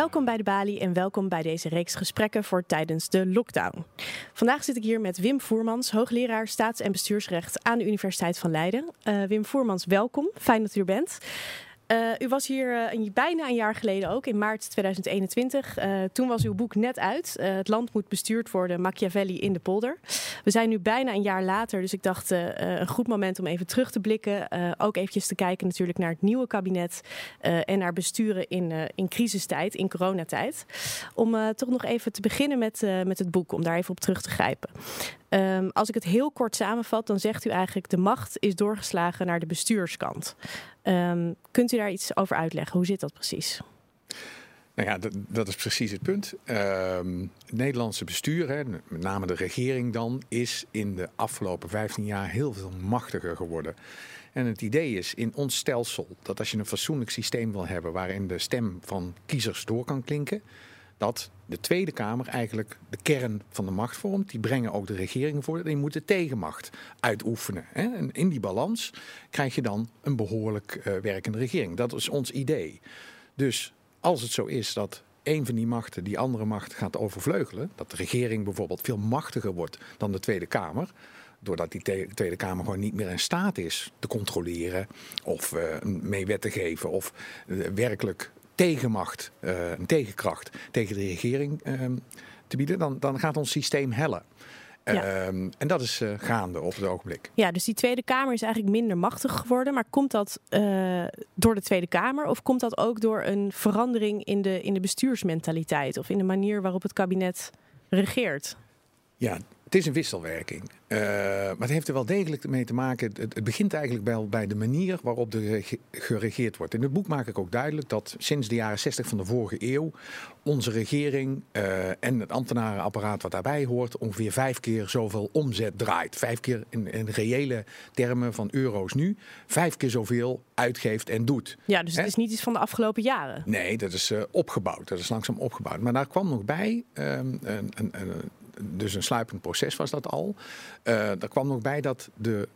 Welkom bij de Bali en welkom bij deze reeks gesprekken voor tijdens de lockdown. Vandaag zit ik hier met Wim Voermans, hoogleraar staats- en bestuursrecht aan de Universiteit van Leiden. Uh, Wim Voermans, welkom. Fijn dat u er bent. Uh, u was hier een, bijna een jaar geleden ook, in maart 2021. Uh, toen was uw boek net uit. het land moet bestuurd worden, Machiavelli in de polder. We zijn nu bijna een jaar later, dus ik dacht een goed moment om even terug te blikken. ook eventjes te kijken natuurlijk naar het nieuwe kabinet en naar besturen in, in crisistijd, in coronatijd. Om toch nog even te beginnen met, met het boek, om daar even op terug te grijpen. Um, als ik het heel kort samenvat, dan zegt u eigenlijk de macht is doorgeslagen naar de bestuurskant. Um, kunt u daar iets over uitleggen? Hoe zit dat precies? Nou ja, dat, dat is precies het punt. Um, het Nederlandse bestuur, hè, met name de regering dan, is in de afgelopen 15 jaar heel veel machtiger geworden. En het idee is in ons stelsel dat als je een fatsoenlijk systeem wil hebben waarin de stem van kiezers door kan klinken, dat de Tweede Kamer eigenlijk de kern van de macht vormt. Die brengen ook de regering voor. Die moeten tegenmacht uitoefenen. Hè? En in die balans krijg je dan een behoorlijk uh, werkende regering. Dat is ons idee. Dus als het zo is dat een van die machten die andere macht gaat overvleugelen, dat de regering bijvoorbeeld veel machtiger wordt dan de Tweede Kamer, doordat die Tweede Kamer gewoon niet meer in staat is te controleren of uh, mee wet te geven of uh, werkelijk tegenmacht, uh, een tegenkracht tegen de regering ehm, te bieden, dan, dan gaat ons systeem hellen. Ja. Um, en dat is uh, gaande op het ogenblik. Ja, dus die Tweede Kamer is eigenlijk minder machtig geworden. Maar komt dat uh, door de Tweede Kamer of komt dat ook door een verandering in de, in de bestuursmentaliteit of in de manier waarop het kabinet regeert? Ja, het is een wisselwerking. Uh, maar het heeft er wel degelijk mee te maken. Het, het begint eigenlijk bij, bij, de manier waarop er geregeerd wordt. In het boek maak ik ook duidelijk dat sinds de jaren 60 van de vorige eeuw onze regering uh, en het ambtenarenapparaat wat daarbij hoort ongeveer vijf keer zoveel omzet draait. Vijf keer in, in reële termen van euro's nu, vijf keer zoveel uitgeeft en doet. Ja, dus het is niet iets van de afgelopen jaren. Nee, dat is uh, opgebouwd. Dat is langzaam opgebouwd. Maar daar kwam nog bij um, een, een, een dus een sluipend proces was dat al. Uh, er kwam nog bij dat de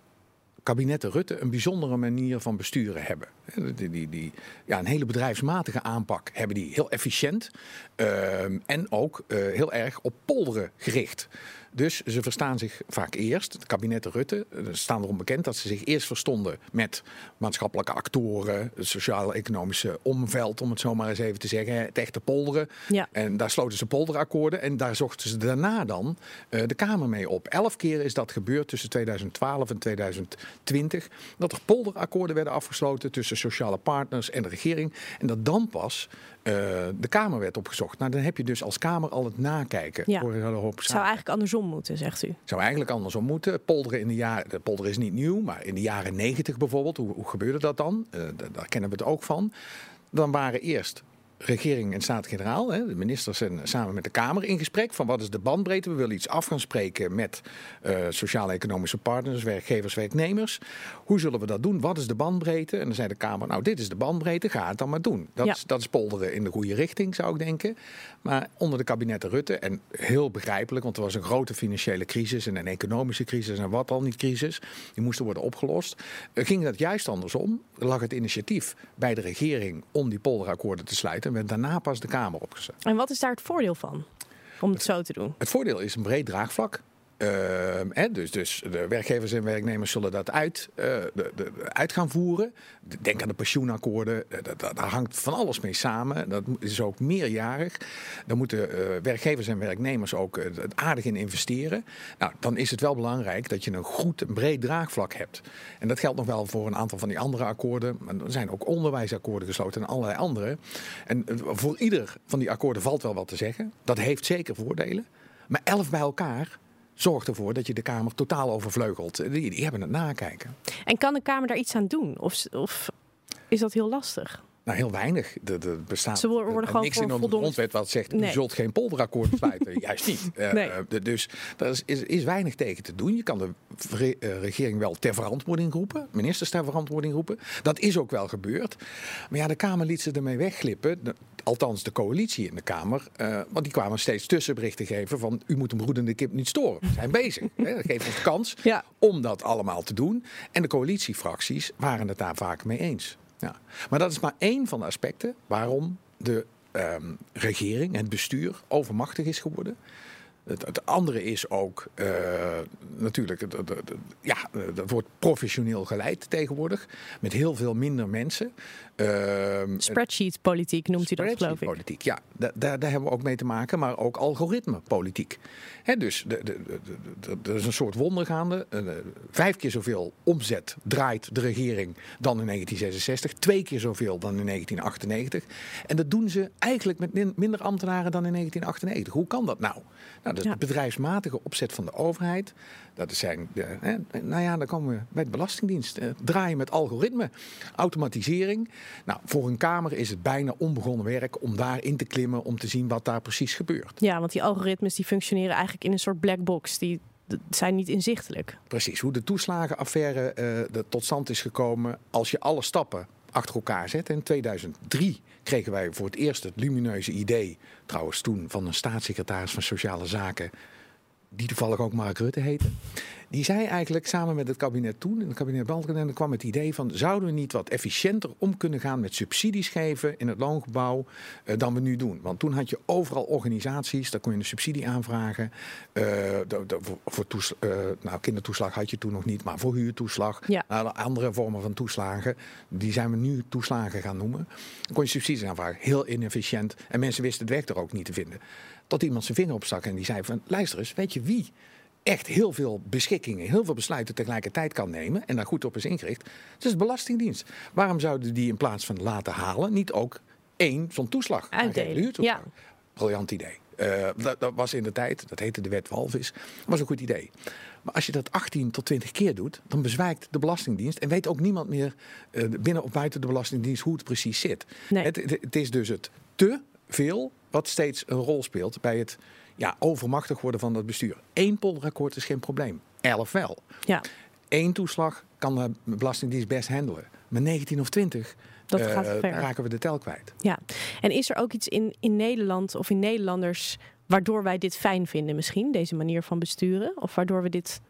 kabinetten Rutte een bijzondere manier van besturen hebben. Die, die, die, ja, een hele bedrijfsmatige aanpak hebben die heel efficiënt uh, en ook uh, heel erg op polderen gericht. Dus ze verstaan zich vaak eerst, het kabinet Rutte, staan erom bekend dat ze zich eerst verstonden met maatschappelijke actoren, het sociaal-economische omveld, om het zo maar eens even te zeggen, het echte polderen. Ja. En daar sloten ze polderakkoorden en daar zochten ze daarna dan uh, de Kamer mee op. Elf keer is dat gebeurd tussen 2012 en 2020, dat er polderakkoorden werden afgesloten tussen sociale partners en de regering. En dat dan pas uh, de Kamer werd opgezocht. Nou, dan heb je dus als Kamer al het nakijken ja. voor een hele hoop zaken. zou eigenlijk andersom moeten, zegt u? Zou eigenlijk andersom moeten. Polderen in de jaren, de polder is niet nieuw, maar in de jaren negentig bijvoorbeeld, hoe, hoe gebeurde dat dan? Uh, daar kennen we het ook van. Dan waren eerst regering en staat-generaal, de ministers zijn samen met de Kamer in gesprek van wat is de bandbreedte. We willen iets af gaan spreken met uh, sociaal-economische partners, werkgevers, werknemers. Hoe zullen we dat doen? Wat is de bandbreedte? En dan zei de Kamer, nou dit is de bandbreedte, ga het dan maar doen. Dat, ja. is, dat is polderen in de goede richting, zou ik denken. Maar onder de kabinetten Rutte, en heel begrijpelijk, want er was een grote financiële crisis en een economische crisis en wat al niet crisis, die moesten worden opgelost, ging dat juist andersom. Er lag het initiatief bij de regering om die polderakkoorden te sluiten en werd daarna pas de Kamer opgezet. En wat is daar het voordeel van? Om het, het zo te doen? Het voordeel is een breed draagvlak. Uh, hè, dus, dus de werkgevers en werknemers zullen dat uit, uh, de, de, gaan voeren. Denk aan de pensioenakkoorden. Daar hangt van alles mee samen. Dat is ook meerjarig. Daar moeten uh, werkgevers en werknemers ook aardig in investeren. Nou, dan is het wel belangrijk dat je een goed, breed draagvlak hebt. En dat geldt nog wel voor een aantal van die andere akkoorden. Er zijn ook onderwijsakkoorden gesloten en allerlei andere. En voor ieder van die akkoorden valt wel wat te zeggen. Dat heeft zeker voordelen. Maar elf bij elkaar zorgt ervoor dat je de Kamer totaal overvleugelt. Die, die hebben het nakijken. En kan de Kamer daar iets aan doen? Of, of is dat heel lastig? Nou, heel weinig. Er bestaat Ze worden gewoon niks in de grondwet wat zegt, nee. u zult geen polderakkoord sluiten. Juist niet. Nee. Uh, dus er is, is, is, weinig tegen te doen. Je kan de re uh, regering wel ter verantwoording roepen, ministers ter verantwoording roepen. Dat is ook wel gebeurd. Maar ja, de Kamer liet ze ermee wegglippen. De, althans, de coalitie in de Kamer. Uh, want die kwamen steeds tussenberichten geven van, u moet een broedende kip niet storen. We zijn bezig. Hè? Dat geeft ons de kans ja. om dat allemaal te doen. En de coalitiefracties waren het daar vaak mee eens. Ja. Maar dat is maar één van de aspecten waarom de ehm, regering, het bestuur, overmachtig is geworden. Het, het andere is ook uh, natuurlijk, ja, dat wordt professioneel geleid tegenwoordig. Met heel veel minder mensen. Uh, Spreadsheet-politiek noemt u dat, geloof ik. Politiek, ja. Daar, daar, daar, hebben we ook mee te maken, maar ook algoritme-politiek. dus er is een soort wonder gaande. Uh, vijf keer zoveel omzet draait de regering dan in 1966. Twee keer zoveel dan in 1998. En dat doen ze eigenlijk met minder ambtenaren dan in 1998. Hoe kan dat nou? Nou, dat is de bedrijfsmatige opzet van de overheid. Dat zijn, eh, nou ja, dan komen we bij de Belastingdienst. Eh, draaien met algoritme, automatisering. Nou, voor een Kamer is het bijna onbegonnen werk om daarin te klimmen om te zien wat daar precies gebeurt. Ja, want die algoritmes die functioneren eigenlijk in een soort black box. Die zijn niet inzichtelijk. Precies, hoe de toeslagenaffaire uh, tot stand is gekomen. Als je alle stappen achter elkaar zet. In 2003 kregen wij voor het eerst het lumineuze idee, trouwens toen van een staatssecretaris van Sociale Zaken, die toevallig ook Mark Rutte heette. Die zei eigenlijk samen met het kabinet toen, in het kabinet Balkenende, kwam het idee van zouden we niet wat efficiënter om kunnen gaan met subsidies geven in het loongebouw uh, dan we nu doen. Want toen had je overal organisaties, daar kon je een subsidie aanvragen. Uh, de, voor uh, nou, kindertoeslag had je toen nog niet, maar voor huurtoeslag. Ja. Andere vormen van toeslagen, die zijn we nu toeslagen gaan noemen. Dan kon je subsidies aanvragen. Heel inefficiënt. En mensen wisten het weg er ook niet te vinden. Tot iemand zijn vinger opstak en die zei van luister eens, weet je wie echt heel veel beschikkingen, heel veel besluiten tegelijkertijd kan nemen en daar goed op is ingericht. Dat is de Belastingdienst. Waarom zouden die in plaats van laten halen niet ook één zo'n toeslag uitdelen? Ja. Briljant idee. Uh, dat, dat, was in de tijd, dat heette de wet walvis, was een goed idee. Maar als je dat 18 tot 20 keer doet, dan bezwijkt de Belastingdienst en weet ook niemand meer uh, binnen of buiten de Belastingdienst hoe het precies zit. Nee. Het, het, het is dus het te veel wat steeds een rol speelt bij het ja, overmachtig worden van het bestuur. Eén polderakkoord is geen probleem. Elf wel. Ja. Eén toeslag kan de Belastingdienst best handelen. Maar 19 of 20, dat uh, gaat ver. raken we de tel kwijt. Ja, en is er ook iets in, in Nederland of in Nederlanders waardoor wij dit fijn vinden misschien, deze manier van besturen? Of waardoor we dit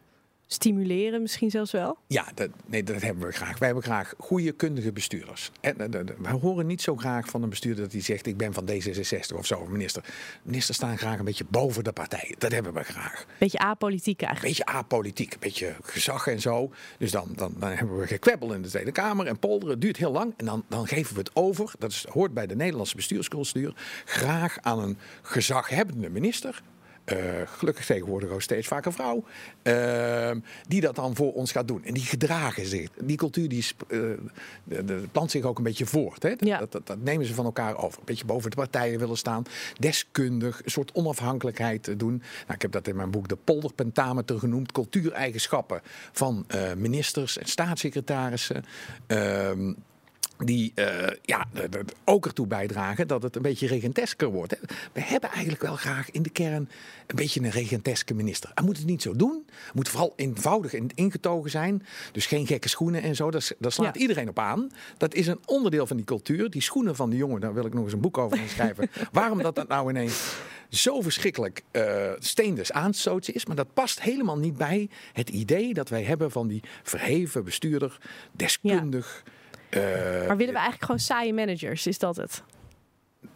stimuleren misschien zelfs wel? Ja, dat, nee, dat hebben we graag. Wij hebben graag goede, kundige bestuurders. En, uh, we horen niet zo graag van een bestuurder dat hij zegt... ik ben van D66 of zo, minister. Ministers staan graag een beetje boven de partij. Dat hebben we graag. Beetje apolitiek eigenlijk. Beetje apolitiek, een beetje gezag en zo. Dus dan, dan, dan hebben we gekwebbel in de Tweede Kamer en polderen. Het duurt heel lang en dan, dan geven we het over. Dat is, hoort bij de Nederlandse bestuurscultuur. Graag aan een gezaghebbende minister uh, gelukkig tegenwoordig ook steeds vaker vrouw, uh, die dat dan voor ons gaat doen. En die gedragen zich. Die cultuur die uh, de, de, plant zich ook een beetje voort. Hè? Ja. Dat, dat, dat, nemen ze van elkaar over. Een beetje boven de partijen willen staan. Deskundig, een soort onafhankelijkheid doen. Nou, ik heb dat in mijn boek de polderpentameter genoemd. Cultuureigenschappen van eh, ministers en staatssecretarissen. Die uh, ja, ook ertoe bijdragen dat het een beetje regentesker wordt. We hebben eigenlijk wel graag in de kern een beetje een regenteske minister. Hij moet het niet zo doen. Hij moet vooral eenvoudig en ingetogen zijn. Dus geen gekke schoenen en zo. Daar, slaat iedereen op aan. Dat is een onderdeel van die cultuur. Die schoenen van de jongen, daar wil ik nog eens een boek over schrijven. Waarom dat, nou ineens zo verschrikkelijk uh, steendes aanstootje is. Maar dat past helemaal niet bij het idee dat wij hebben van die verheven bestuurder, deskundig... Ja maar willen we eigenlijk gewoon saaie managers? Is dat het?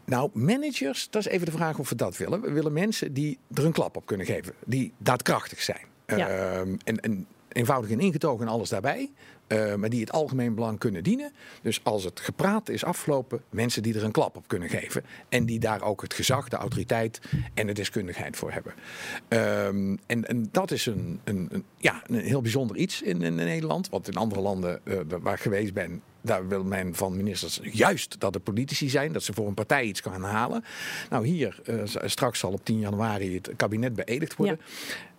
Nou, managers, dat is even de vraag of we dat willen. We willen mensen die er een klap op kunnen geven, die daadkrachtig zijn. Ja. Uh, en, en, eenvoudig en ingetogen en alles daarbij. Uh, maar die het algemeen belang kunnen dienen. Dus als het gepraat is afgelopen, mensen die er een klap op kunnen geven. En die daar ook het gezag, de autoriteit en de deskundigheid voor hebben. Uh, en, en, dat is een, een, een, ja, een heel bijzonder iets in, in Nederland. Want in andere landen uh, waar ik geweest ben, daar wil men van ministers juist dat er politici zijn, dat ze voor een partij iets gaan halen. Nou, hier uh, straks zal op 10 januari het kabinet beëdigd worden.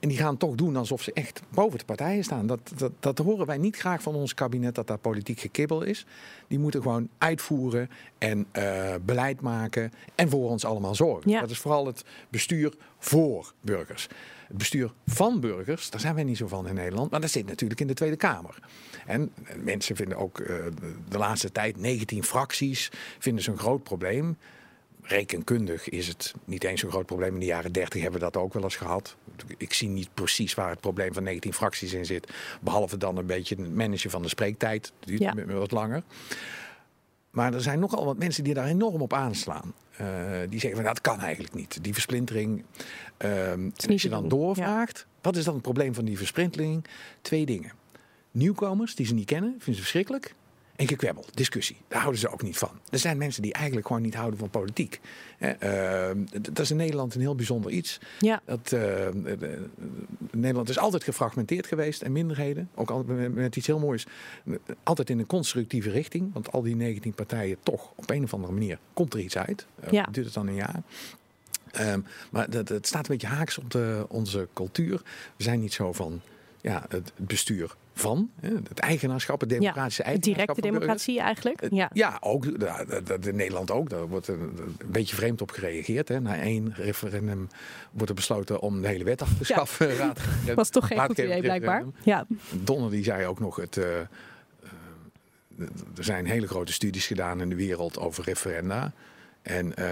En die gaan toch doen alsof ze echt boven de partijen staan. Dat, dat, dat horen wij niet graag van ons kabinet, dat daar politiek gekibbel is. Die moeten gewoon uitvoeren en uh, beleid maken en voor ons allemaal zorgen. Ja. Dat is vooral het bestuur voor burgers. Het bestuur van burgers, daar zijn wij niet zo van in Nederland, maar dat zit natuurlijk in de Tweede Kamer. En mensen vinden ook uh, de laatste tijd 19 fracties vinden ze een groot probleem. Rekenkundig is het niet eens een groot probleem. In de jaren 30 hebben we dat ook wel eens gehad. Ik zie niet precies waar het probleem van 19 fracties in zit. Behalve dan een beetje het managen van de spreektijd. Dat duurt ja. wat langer. Maar er zijn nogal wat mensen die daar enorm op aanslaan. Uh, die zeggen van dat kan eigenlijk niet. Die versplintering. Uh, als je dan doorvraagt, wat is dan het probleem van die versplintering? Twee dingen. Nieuwkomers die ze niet kennen, vinden ze verschrikkelijk. En gekwebbel, discussie. Daar houden ze ook niet van. Er zijn mensen die eigenlijk gewoon niet houden van politiek. Uh, dat is in Nederland een heel bijzonder iets. Ja. Dat, uh, Nederland is altijd gefragmenteerd geweest en minderheden. Ook altijd met, met, iets heel moois. Altijd in een constructieve richting. Want al die 19 partijen toch op een of andere manier komt er iets uit. Uh, ja. Duurt het dan een jaar. Um, maar dat, het staat een beetje haaks op de, onze cultuur. We zijn niet zo van ja, het bestuur van. Het eigenaarschap, het democratische ja, eigenaarschap. Directe democratie eigenlijk. Ja, ja ook. Dat, in Nederland ook. Daar wordt een, een, beetje vreemd op gereageerd. Hè. Na één referendum wordt er besloten om de hele wet af te schaffen. Ja. Raad, was toch geen goed idee blijkbaar. Ja. Donner die zei ook nog het... Uh, er zijn hele grote studies gedaan in de wereld over referenda. En uh,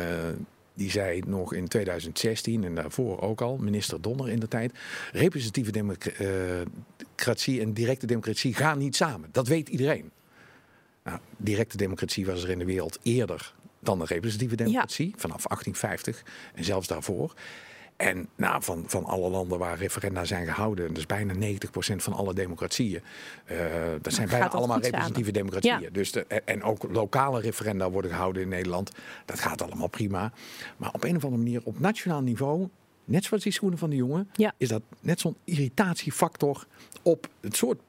die zei nog in 2016 en daarvoor ook al, minister Donner in de tijd, representatieve democratie en directe democratie gaan niet samen. Dat weet iedereen. Nou, directe democratie was er in de wereld eerder dan de representatieve democratie, ja. vanaf 1850 en zelfs daarvoor. En nou, van, van alle landen waar referenda zijn gehouden, dus bijna 90% van alle democratieën, uh, dat zijn bijna allemaal representatieve samen. democratieën. Ja. Dus de, en ook lokale referenda worden gehouden in Nederland. Dat gaat allemaal prima. Maar op een of andere manier op nationaal niveau, net zoals die schoenen van de jongen, ja. is dat net zo'n irritatiefactor op het soort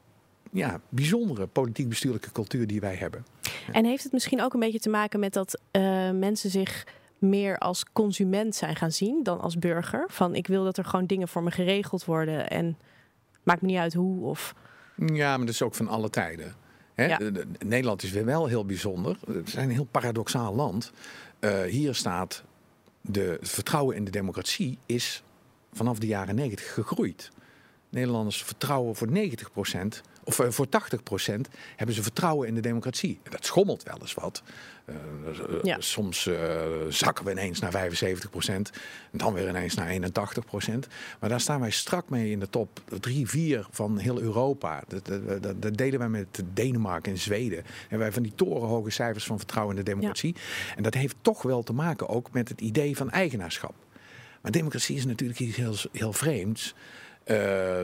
ja, bijzondere politiek-bestuurlijke cultuur die wij hebben. En heeft het misschien ook een beetje te maken met dat uh, mensen zich meer als consument zijn gaan zien dan als burger. Van ik wil dat er gewoon dingen voor me geregeld worden en maakt me niet uit hoe of. Ja, maar dat is ook van alle tijden. Hè? Ja. Nederland is weer wel heel bijzonder. Het is een heel paradoxaal land. Uh, hier staat de vertrouwen in de democratie is vanaf de jaren 90 gegroeid. Nederlanders vertrouwen voor 90 of voor 80% hebben ze vertrouwen in de democratie. En dat schommelt wel eens wat. Uh, ja. Soms uh, zakken we ineens naar 75% en dan weer ineens naar 81% Maar daar staan wij strak mee in de top 3, 4 van heel Europa. Dat, dat, dat, dat deden wij met Denemarken en Zweden. En wij van die torenhoge cijfers van vertrouwen in de democratie. Ja. En dat heeft toch wel te maken ook met het idee van eigenaarschap. Maar democratie is natuurlijk iets heel, heel vreemds. Uh,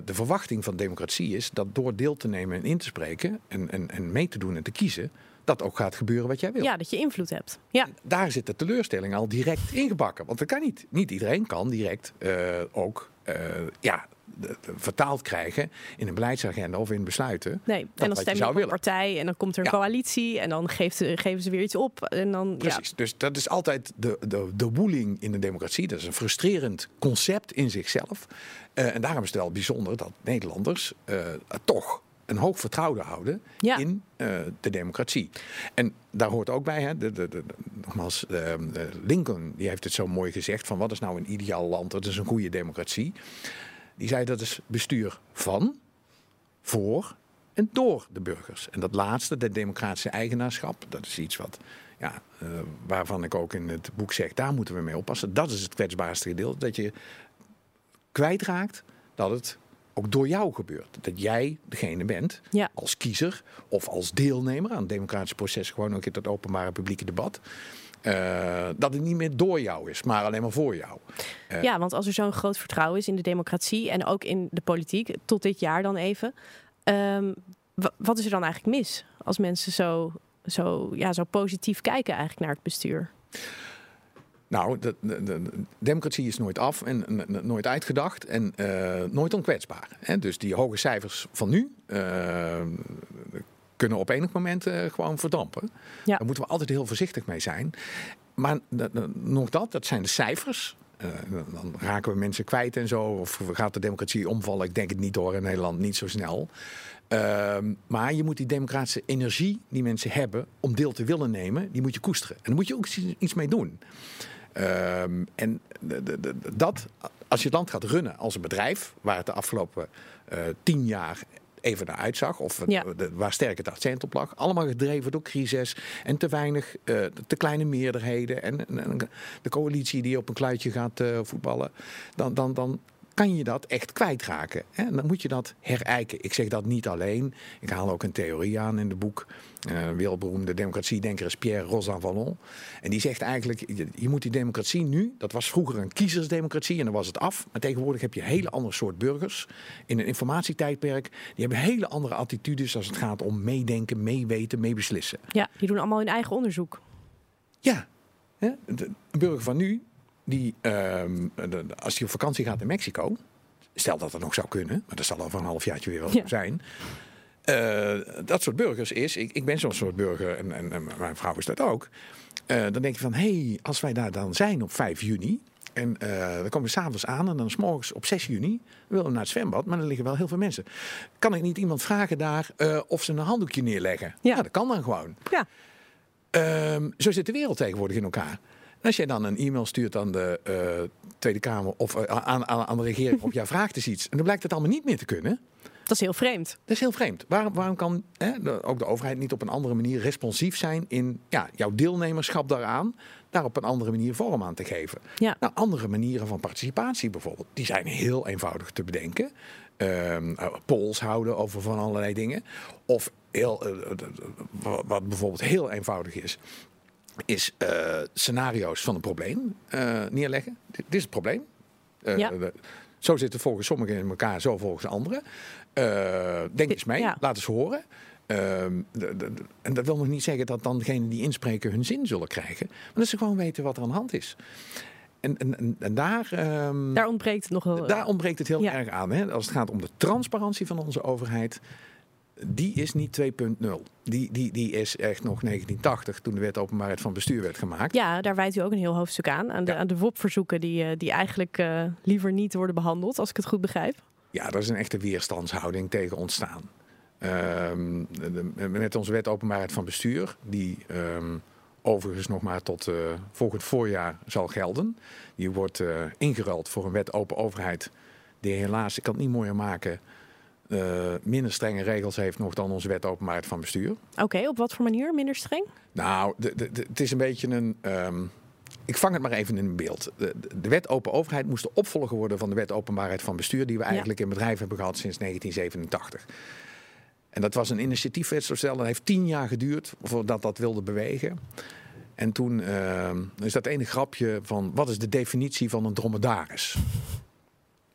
de verwachting van democratie is dat door deel te nemen en in te spreken en, en, en mee te doen en te kiezen, dat ook gaat gebeuren wat jij wil. Ja, dat je invloed hebt. Ja. Daar zit de teleurstelling al direct ingebakken. Want dat kan niet. Niet iedereen kan direct uh, ook uh, ja, de, de, vertaald krijgen in een beleidsagenda of in besluiten. Nee, en dan stem je op een partij en dan komt er een ja. coalitie en dan geeft, geven ze weer iets op. En dan, Precies, ja. dus dat is altijd de, de, de woeling in de democratie. Dat is een frustrerend concept in zichzelf. Uh, en daarom is het wel bijzonder dat Nederlanders uh, toch een hoog vertrouwen houden ja. in uh, de democratie. En daar hoort ook bij, hè, de, de, de, nogmaals, Lincoln die heeft het zo mooi gezegd: van wat is nou een ideaal land? Dat is een goede democratie. Die zei dat is bestuur van, voor en door de burgers. En dat laatste, de democratische eigenaarschap, dat is iets wat, ja, uh, waarvan ik ook in het boek zeg, daar moeten we mee oppassen. Dat is het kwetsbaarste gedeelte, dat je kwijtraakt dat het ook door jou gebeurt. Dat jij degene bent, ja. als kiezer of als deelnemer aan het democratische proces, gewoon ook in het openbare publieke debat. Uh, dat het niet meer door jou is, maar alleen maar voor jou. Uh, ja, want als er zo'n groot vertrouwen is in de democratie en ook in de politiek, tot dit jaar dan even. Um, wat is er dan eigenlijk mis als mensen zo, zo, ja, zo positief kijken eigenlijk naar het bestuur? Nou, de, de, de, democratie is nooit af en nooit uitgedacht en uh, nooit onkwetsbaar. Hè? Dus die hoge cijfers van nu uh, kunnen op enig moment uh, gewoon verdampen. Ja. Daar moeten we altijd heel voorzichtig mee zijn. Maar nog dat, dat zijn de cijfers. dan raken we mensen kwijt en zo. Of gaat de democratie omvallen? Ik denk het niet door in Nederland, niet zo snel. Uh, maar je moet die democratische energie die mensen hebben om deel te willen nemen, die moet je koesteren. En daar moet je ook iets mee doen. Uh, en de, de, de, dat, als je het land gaat runnen als een bedrijf, waar het de afgelopen uh, tien jaar even naar uitzag, of ja. waar sterk het accent op lag, allemaal gedreven door crisis en te weinig, uh, te kleine meerderheden en, en, de coalitie die op een kluitje gaat uh, voetballen, dan, dan, dan kan je dat echt kwijtraken. Hè? En dan moet je dat herijken. Ik zeg dat niet alleen. Ik haal ook een theorie aan in het boek. Uh, wereldberoemde democratiedenker is Pierre Rosan Vallon. En die zegt eigenlijk, je, moet die democratie nu... dat was vroeger een kiezersdemocratie en dan was het af. Maar tegenwoordig heb je een hele andere soort burgers. In een informatietijdperk. Die hebben hele andere attitudes als het gaat om meedenken, meeweten, meebeslissen. Ja, die doen allemaal hun eigen onderzoek. Ja. Hè? De, een burger van nu die, ehm, als hij op vakantie gaat in Mexico, stel dat dat nog zou kunnen, maar dat zal over een halfjaartje weer wel ja. zijn. Uh, dat soort burgers is, ik, ik ben zo'n soort burger en, en, en, mijn vrouw is dat ook. Uh, dan denk je van, hé, hey, als wij daar dan zijn op 5 juni, en uh, dan komen we s'avonds aan en dan s morgens op 6 juni willen we naar het zwembad, maar er liggen wel heel veel mensen. Kan ik niet iemand vragen daar of ze een handdoekje neerleggen? Ja, ja dat kan dan gewoon. Ja. Ehm, zo zit de wereld tegenwoordig in elkaar als jij dan een e-mail stuurt aan de uh, Tweede Kamer of uh, aan, aan, aan, de regering of jij vraagt eens iets en dan blijkt het allemaal niet meer te kunnen. Dat is heel vreemd. Dat is heel vreemd. Waarom, waarom kan hè, de, ook de overheid niet op een andere manier responsief zijn in ja, jouw deelnemerschap daaraan, daar op een andere manier vorm aan te geven? Ja. Nou, andere manieren van participatie bijvoorbeeld, die zijn heel eenvoudig te bedenken. Uh, polls houden over van allerlei dingen. Of heel, uh, wat bijvoorbeeld heel eenvoudig is, is uh, scenario's van een probleem uh, neerleggen. Dit, dit, is het probleem. Uh, ja. zo zitten volgens sommigen in elkaar, zo volgens anderen. denk eens mee, ja. laat eens horen. Ehm, en dat wil nog niet zeggen dat dan degenen die inspreken hun zin zullen krijgen. Maar dat ze gewoon weten wat er aan de hand is. En, en, en, daar, um, daar ontbreekt het nog wel. Daar ontbreekt het heel ja. erg aan. Hè? Als het gaat om de transparantie van onze overheid die is niet 2.0. Die, die, die is echt nog 1980, toen de wet openbaarheid van bestuur werd gemaakt. Ja, daar wijt u ook een heel hoofdstuk aan. Aan de, ja. aan de WOP-verzoeken die, uh, die eigenlijk uh, liever niet worden behandeld, als ik het goed begrijp. Ja, dat is een echte weerstandshouding tegen ontstaan. Um, de, met onze wet openbaarheid van bestuur, die um, overigens nog maar tot uh, volgend voorjaar zal gelden. Die wordt ingeruild voor een wet open overheid, die helaas, ik kan het niet mooier maken uh, minder strenge regels heeft nog dan onze wet openbaarheid van bestuur. Oké, okay, op wat voor manier minder streng? Nou, de, de, de, het is een beetje een. Um, ik vang het maar even in beeld. De, wet open overheid moest de opvolger worden van de wet openbaarheid van bestuur, die we eigenlijk ja. in bedrijf hebben gehad sinds 1987. En dat was een initiatiefwetsvoorstel. Dat heeft tien jaar geduurd voordat dat wilde bewegen. En toen uh, is dat ene grapje van wat is de definitie van een dromedaris?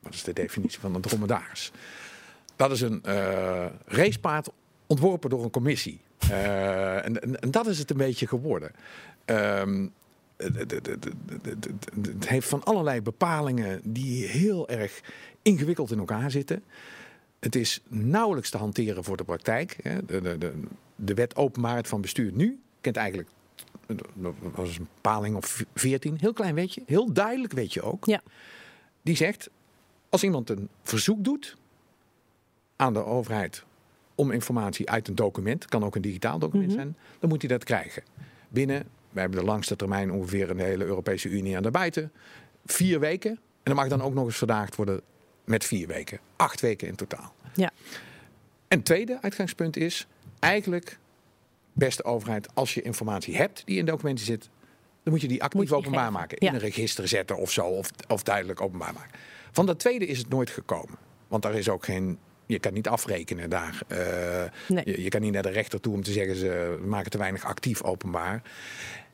Wat is de definitie van een dromedaris? Dat is een uh, racepaard ontworpen door een commissie. Uh, en, en, en, dat is het een beetje geworden. Um, het heeft van allerlei bepalingen die heel erg ingewikkeld in elkaar zitten. Het is nauwelijks te hanteren voor de praktijk. De, de, de, de wet openbaarheid van bestuur nu kent eigenlijk dat was een paling of 14, heel klein wetje, heel duidelijk weet je ook. Ja. Die zegt, als iemand een verzoek doet aan de overheid om informatie uit een document, kan ook een digitaal document -hmm. zijn, dan moet hij dat krijgen. Binnen, wij hebben de langste termijn ongeveer in de hele Europese Unie aan de buiten, vier weken. En dat mag dan ook nog eens verdaagd worden met vier weken. Acht weken in totaal. Ja. En tweede uitgangspunt is eigenlijk, beste overheid, als je informatie hebt die in documenten zit, dan moet je die actief je openbaar geven. maken. In een register zetten of zo, of, of duidelijk openbaar maken. Van dat tweede is het nooit gekomen. Want daar is ook geen je kan niet afrekenen daar. Uh, nee. je, je, kan niet naar de rechter toe om te zeggen ze maken te weinig actief openbaar.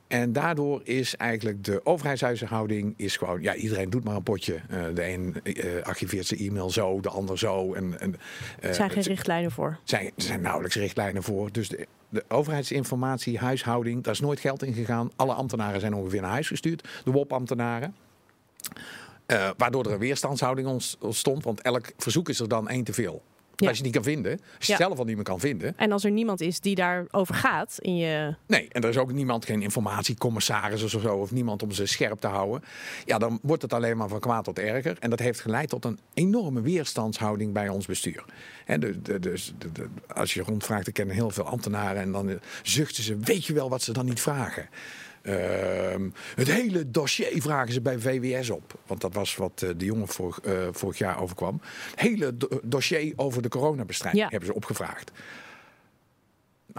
En daardoor is eigenlijk de overheidshuishouding is gewoon, ja, iedereen doet maar een potje. Uh, de een uh, archiveert zijn e-mail zo, de ander zo. En, en, er zijn geen richtlijnen voor. Zijn, er zijn nauwelijks richtlijnen voor. Dus de, de overheidsinformatie, huishouding, daar is nooit geld in gegaan. Alle ambtenaren zijn ongeveer naar huis gestuurd, de WOP-ambtenaren. Uh, waardoor er een weerstandshouding ontstond, want elk verzoek is er dan één te veel. Ja. Als je het niet kan vinden, als je ja. het zelf al niet meer kan vinden. En als er niemand is die daarover gaat in je. Nee, en er is ook niemand, geen informatiecommissaris of zo, of niemand om ze scherp te houden. Ja, dan wordt het alleen maar van kwaad tot erger. En dat heeft geleid tot een enorme weerstandshouding bij ons bestuur. En de, de, als je rondvraagt, ik ken heel veel ambtenaren en dan zuchten ze, weet je wel wat ze dan niet vragen? Uh, het hele dossier vragen ze bij VWS op. Want dat was wat uh, de jongen vorig, vorig, jaar overkwam. Het hele do dossier over de coronabestrijding ja. hebben ze opgevraagd.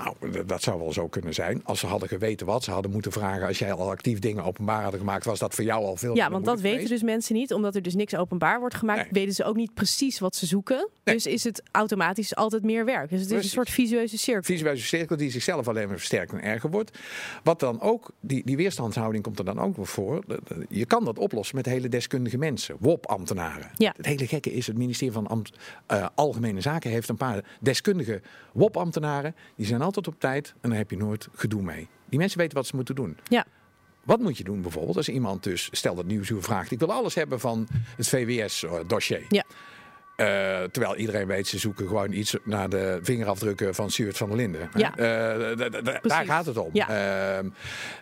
Nou, dat zou wel zo kunnen zijn. Als ze hadden geweten wat ze hadden moeten vragen. Als jij al actief dingen openbaar hadden gemaakt, was dat voor jou al veel Ja, want dat weten dus mensen niet. Omdat er dus niks openbaar wordt gemaakt, Nee. weten ze ook niet precies wat ze zoeken. Nee. Dus is het automatisch altijd meer werk. Dus het is een soort visueuze cirkel. visuele cirkel die zichzelf alleen maar versterkt en erger wordt. Wat dan ook, die, die weerstandshouding komt er dan ook voor. Je kan dat oplossen met hele deskundige mensen, WOP-ambtenaren. Ja. Het hele gekke is, het ministerie van Ambt- eh, Algemene Zaken heeft een paar deskundige WOP-ambtenaren. Die zijn altijd op tijd en daar heb je nooit gedoe mee. Die mensen weten wat ze moeten doen. Ja. Wat moet je doen bijvoorbeeld als iemand dus, stel dat Nieuwsuur vraagt... ik wil alles hebben van het VWS-dossier. Ja. Eh, terwijl iedereen weet, ze zoeken gewoon iets naar de vingerafdrukken van Stuart van der Linden. Ja. Eh, daar gaat het om. Ja. Ehm,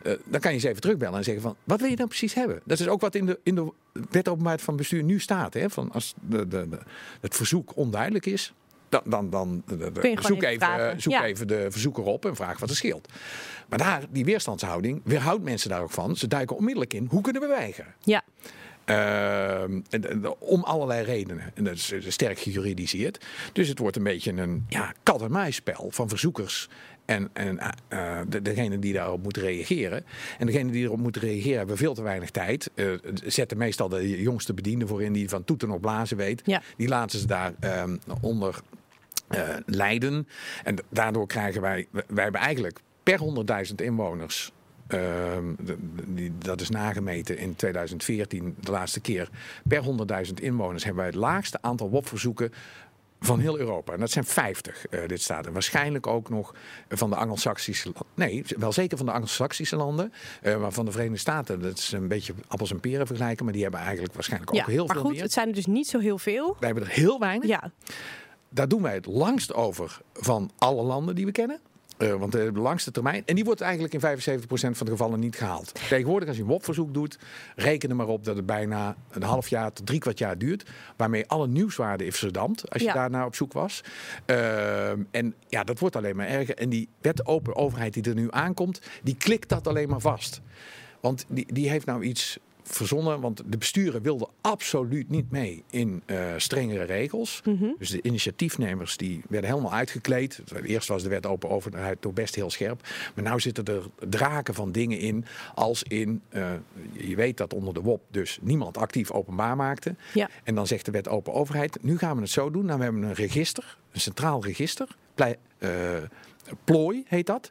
eh, dan kan je ze even terugbellen en zeggen van, wat wil je dan precies hebben? Dat is ook wat in de, in de wet openbaarheid van bestuur nu staat. Hè? Van als de, de, de- het verzoek onduidelijk is, dan, dan, dan zoek, even vragen. zoek Ja. even de verzoeker op en vraag wat er scheelt. Maar daar, die weerstandshouding weerhoudt mensen daar ook van. Ze duiken onmiddellijk in. Hoe kunnen we weigeren? Ja. Ehm, om allerlei redenen. En dat is eh, sterk juridiseerd. Dus het wordt een beetje een ja, kat-en-muisspel van verzoekers. En, en eh, eh, de, degene die daarop moet reageren. En degene die erop moet reageren hebben veel te weinig tijd. Eh, zetten meestal de jongste bediende voor in die van toeten op blazen weet. Ja. Die laten ze daar ehm, onder lijden. En daardoor krijgen wij, wij hebben eigenlijk per 100.000 inwoners. ehm, de- die, dat is nagemeten in 2014, de laatste keer. Per 100.000 inwoners hebben wij het laagste aantal WOP-verzoeken van heel Europa. En dat zijn 50 eh lidstaten. Waarschijnlijk ook nog van de Anglo-Saxische landen. Nee, wel zeker van de Anglo-Saxische landen. eh, maar van de Verenigde Staten, dat is een beetje appels en peren vergelijken. Maar die hebben eigenlijk waarschijnlijk ook ja. heel maar veel goed, meer. het zijn er dus niet zo heel veel. Wij hebben er heel weinig. Ja. Daar doen wij het langst over van alle landen die we kennen. Eh, want de langste termijn. En die wordt eigenlijk in 75% van de gevallen niet gehaald. Tegenwoordig, als je een WOP-verzoek doet, reken er maar op dat het bijna een half jaar tot drie kwart jaar duurt. Waarmee alle nieuwswaarde is verdampt, als je Ja. daar naar op zoek was. Ehm, en ja, dat wordt alleen maar erger. En die wet open overheid die er nu aankomt, die klikt dat alleen maar vast. Want die, die heeft nou iets verzonnen, want de besturen wilden absoluut niet mee in eh, strengere regels. Dus de initiatiefnemers die werden helemaal uitgekleed. Eerst was de wet open overheid nog best heel scherp. Maar nu zitten er draken van dingen in, als in, eh, je weet dat onder de WOP dus niemand actief openbaar maakte. Ja. En dan zegt de wet open overheid, nu gaan we het zo doen. Nou, we hebben een register, een centraal register. Plei- eh, plooi heet dat.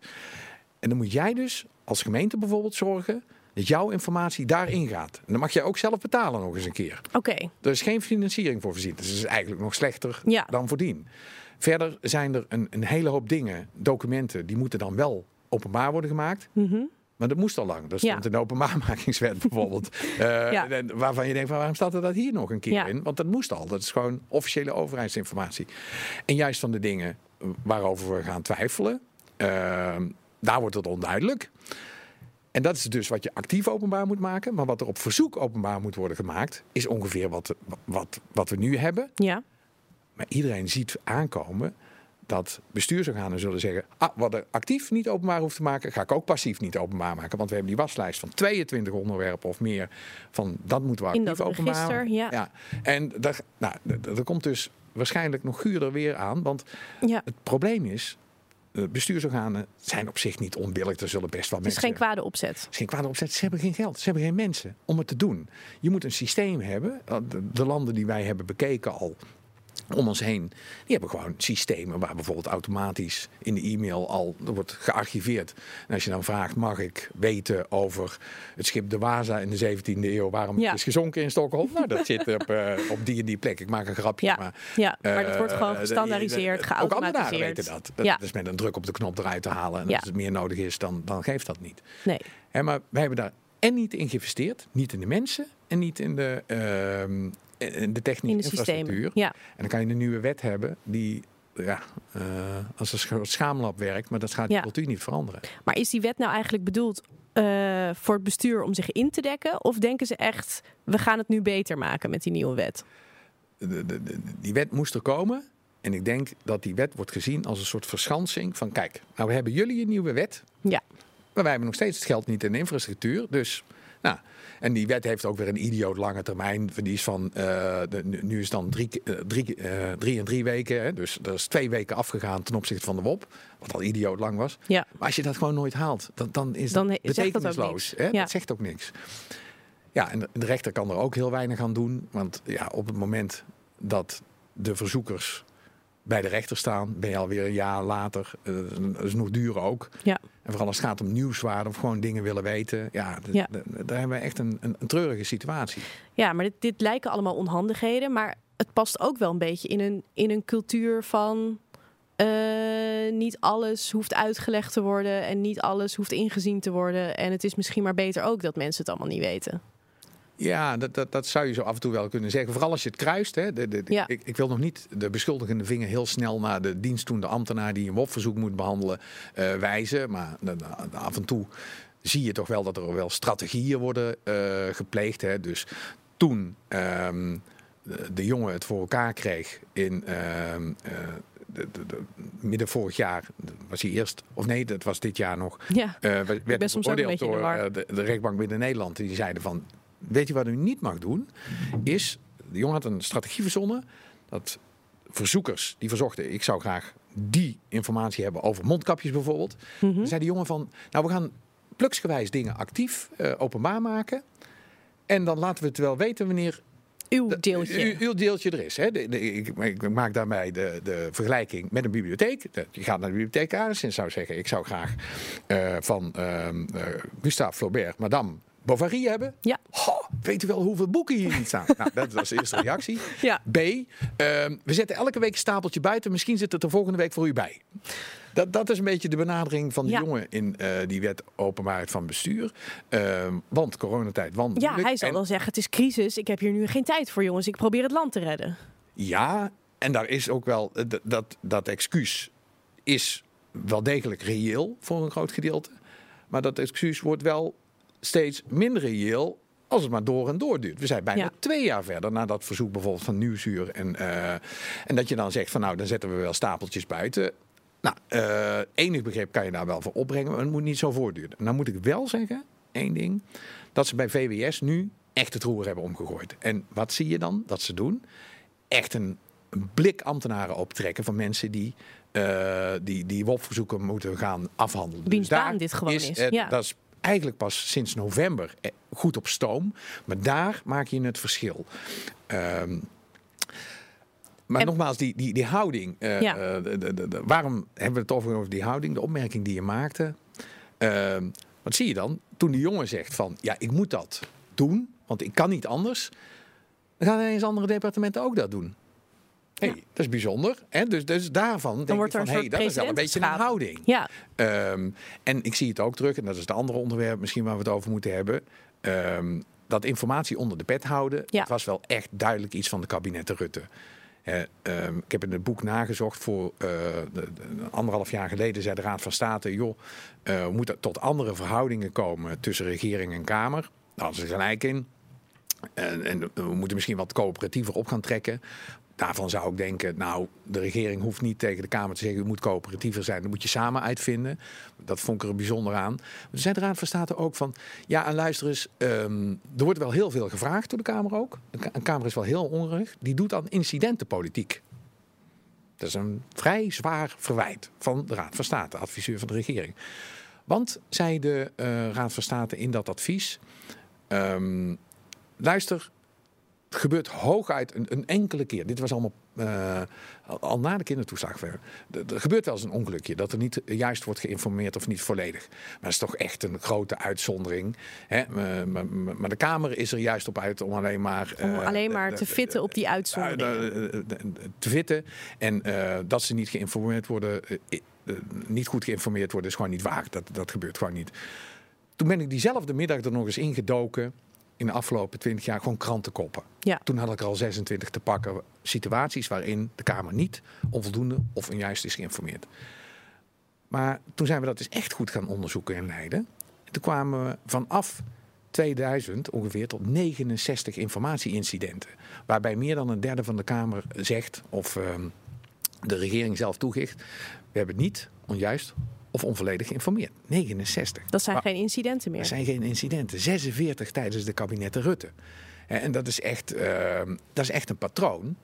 En dan moet jij dus als gemeente bijvoorbeeld zorgen dat jouw informatie daarin gaat. En dan mag jij ook zelf betalen nog eens een keer. Oké. Er is geen financiering voor voorzien. Dus het is eigenlijk nog slechter Ja. dan voordien. Verder zijn er een, een hele hoop dingen, documenten, die moeten dan wel openbaar worden gemaakt. Maar dat moest al lang. Dat Ja. stond in de openbaarmakingswet bijvoorbeeld. Eh, Ja. Waarvan je denkt, van, waarom staat er dat hier nog een keer Ja. in? Want dat moest al. Dat is gewoon officiële overheidsinformatie. En juist van de dingen waarover we gaan twijfelen, eh, daar wordt het onduidelijk. En dat is dus wat je actief openbaar moet maken. Maar wat er op verzoek openbaar moet worden gemaakt, is ongeveer wat, wat, wat we nu hebben. Ja. Maar iedereen ziet aankomen dat bestuursorganen zullen zeggen: ah, wat er actief niet openbaar hoeft te maken, ga ik ook passief niet openbaar maken. Want we hebben die waslijst van 22 onderwerpen of meer. Van dat moeten we In actief dat openbaar register, ja. En daar, nou, er komt dus waarschijnlijk nog guurder weer aan. Want ja. het probleem is. Eh, Bestuursorganen zijn op zich niet onbillig. Er zullen best wel Het is mensen geen kwade opzet. het is geen kwade opzet. Ze hebben geen geld. Ze hebben geen mensen om het te doen. Je moet een systeem hebben. De landen die wij hebben bekeken al om ons heen, die hebben gewoon systemen waar bijvoorbeeld automatisch in de e-mail al wordt gearchiveerd. En als je dan vraagt, mag ik weten over het schip de Waza in de 17e eeuw, waarom Ja. het is gezonken in Stockholm? Nou, dat zit op, eh, op die en die plek. Ik maak een grapje. Ja. Maar, Ja, maar dat wordt eh, gewoon de- gestandaardiseerd, de- Ook ambtenaren geautomatiseerd. weten dat. Dat Ja. is met een druk op de knop eruit te halen. En als het meer nodig is, dan, dan geeft dat niet. Nee. Hè, maar wij hebben daar en niet in geïnvesteerd, niet in de mensen en niet in de, ehm, de technische In de infrastructuur. Ja. En dan kan je een nieuwe wet hebben die ja, eh, als een scha- schaamlab werkt, maar dat gaat Ja. de cultuur niet veranderen. Maar is die wet nou eigenlijk bedoeld eh, voor het bestuur om zich in te dekken? Of denken ze echt, we gaan het nu beter maken met die nieuwe wet? De, de, de- die wet moest er komen. En ik denk dat die wet wordt gezien als een soort verschansing van kijk, nou hebben jullie een nieuwe wet, Ja. maar wij hebben nog steeds het geld niet in de infrastructuur. Dus Nou, en die wet heeft ook weer een idioot lange termijn. Die is van, uh, de, nu is dan drie, uh, drie, uh, drie en drie weken. Hè? Dus dat is twee weken afgegaan ten opzichte van de WOP. Wat al idioot lang was. Ja. Maar als je dat gewoon nooit haalt, dan, dan is Dan dat dat betekenisloos. niks. hè? Ja. Dat zegt ook niks. Ja, en de- de rechter kan er ook heel weinig aan doen. Want ja, op het moment dat de verzoekers bij de rechter staan, ben je alweer een jaar later. eh, dat is nog duur ook. Ja. En vooral als het gaat om nieuwswaarde of gewoon dingen willen weten. Ja, daar hebben we echt een, een, een treurige situatie. Ja, maar dit, dit lijken allemaal onhandigheden. Maar het past ook wel een beetje in een, in een cultuur van. eh, niet alles hoeft uitgelegd te worden en niet alles hoeft ingezien te worden. En het is misschien maar beter ook dat mensen het allemaal niet weten. Ja, dat, dat, dat zou je zo af en toe wel kunnen zeggen. Vooral als je het kruist. Hè. De, de, Ja. ik, ik wil nog niet de beschuldigende vinger heel snel naar de dienstdoende ambtenaar die een WOP-verzoek moet behandelen eh, wijzen. Maar de- af en toe zie je toch wel dat er wel strategieën worden eh, gepleegd. Hè. Dus toen ehm, de, jongen het voor elkaar kreeg in ehm, eh, de, de, de- midden vorig jaar, was hij eerst, of nee, dat was dit jaar nog. Ja, Eh, werd de door de, rechtbank Midden-Nederland. Die zeiden van, weet je wat u niet mag doen? Is, de jongen had een strategie verzonnen. Dat verzoekers die verzochten, ik zou graag die informatie hebben over mondkapjes bijvoorbeeld. Dan zei die jongen van, nou we gaan pluksgewijs dingen actief eh, openbaar maken. En dan laten we het wel weten wanneer uw de- deeltje. uw deeltje er is. Hè? De, de- ik, ik maak daarbij de, de vergelijking met een bibliotheek. De- je gaat naar de bibliothecaris en zou zeggen... ik zou graag eh, van ehm eh, Gustave Flaubert Madame Bovary hebben. Ja. Weet u wel hoeveel boeken hier niet staan? nou, dat was de eerste reactie. Ja. B, ehm, we zetten elke week een stapeltje buiten. Misschien zit het er volgende week voor u bij. Dat, dat is een beetje de benadering van de Ja. jongen in eh, die wet openbaarheid van bestuur. Ehm, want coronatijd, want Ja, hij zal En- wel zeggen: het is crisis. Ik heb hier nu geen tijd voor, jongens. Ik probeer het land te redden. Ja, en daar is ook wel eh, dat, dat, dat excuus is wel degelijk reëel voor een groot gedeelte. Maar dat excuus wordt wel steeds minder reëel als het maar door en door duurt. We zijn bijna Ja. twee jaar verder na dat verzoek bijvoorbeeld van Nieuwsuur. En, eh, en dat je dan zegt van nou, dan zetten we wel stapeltjes buiten. Nou, eh, enig begrip kan je daar wel voor opbrengen, maar het moet niet zo voortduren. En dan moet ik wel zeggen, één ding, dat ze bij VWS nu echt het roer hebben omgegooid. En wat zie je dan dat ze doen? Echt een blik ambtenaren optrekken van mensen die eh, die, die WOP-verzoeken moeten gaan afhandelen. Wiens daar baan dit gewoon is, ja. Dat is eigenlijk pas sinds november eh, goed op stoom. Maar daar maak je het verschil. Ehm, maar En- nogmaals, die, die, die houding. eh, Ja. eh, de, de, de, de- waarom hebben we het over, over die houding? De opmerking die je maakte. Ehm, wat zie je dan? Toen die jongen zegt van... Ja, ik moet dat doen, want ik kan niet anders. Dan gaan ineens andere departementen ook dat doen. Hey, Ja. Dat is bijzonder. Hè? Dus, dus daarvan denk wordt ik van... een Hey, dat is wel een beetje een houding. Ja, Ehm, en ik zie het ook terug, en dat is het andere onderwerp misschien waar we het over moeten hebben. Ehm, dat informatie onder de pet houden, Ja. dat was wel echt duidelijk iets van de kabinetten Rutte. Ehm, ik heb in het boek nagezocht voor eh, de, de- anderhalf jaar geleden zei de Raad van State, joh, we moeten tot andere verhoudingen komen tussen regering en Kamer. Daar hadden ze gelijk in. En, en we moeten misschien wat coöperatiever op gaan trekken. Daarvan zou ik denken, nou, de regering hoeft niet tegen de Kamer te zeggen, u moet coöperatiever zijn. Dat moet je samen uitvinden. Dat vond ik er bijzonder aan. Toen zei de Raad van State ook van, ja, en luister eens, ehm, er wordt wel heel veel gevraagd door de Kamer ook. De Kamer is wel heel ongerig. Die doet aan incidentenpolitiek. Dat is een vrij zwaar verwijt van de Raad van State, adviseur van de regering. Want, zei de eh, Raad van State in dat advies, ehm, luister, het gebeurt hooguit een, een enkele keer. Dit was allemaal eh, al, na de kindertoeslag. Er, gebeurt wel eens een ongelukje dat er niet juist wordt geïnformeerd of niet volledig. Maar dat is toch echt een grote uitzondering. Hè? Maar, de Kamer is er juist op uit om alleen maar. om eh, alleen maar de- te fitten op die eh, de- te vitten. En eh, dat ze niet geïnformeerd worden, eh, eh, niet goed geïnformeerd worden, is gewoon niet waar. Dat, dat gebeurt gewoon niet. Toen ben ik diezelfde middag er nog eens ingedoken. In de afgelopen twintig jaar gewoon krantenkoppen. Ja. Toen had ik er al 26 te pakken situaties waarin de Kamer niet onvoldoende of onjuist is geïnformeerd. Maar toen zijn we dat eens echt goed gaan onderzoeken in Leiden. En toen kwamen we vanaf 2000 ongeveer tot 69 informatieincidenten. Waarbij meer dan een derde van de Kamer zegt, of ehm, de regering zelf toegeeft, we hebben niet onjuist of onvolledig geïnformeerd. 69. Dat zijn Maar geen incidenten meer. er zijn geen incidenten. 46 tijdens de kabinetten Rutte. En dat is echt, ehm, dat is echt een patroon.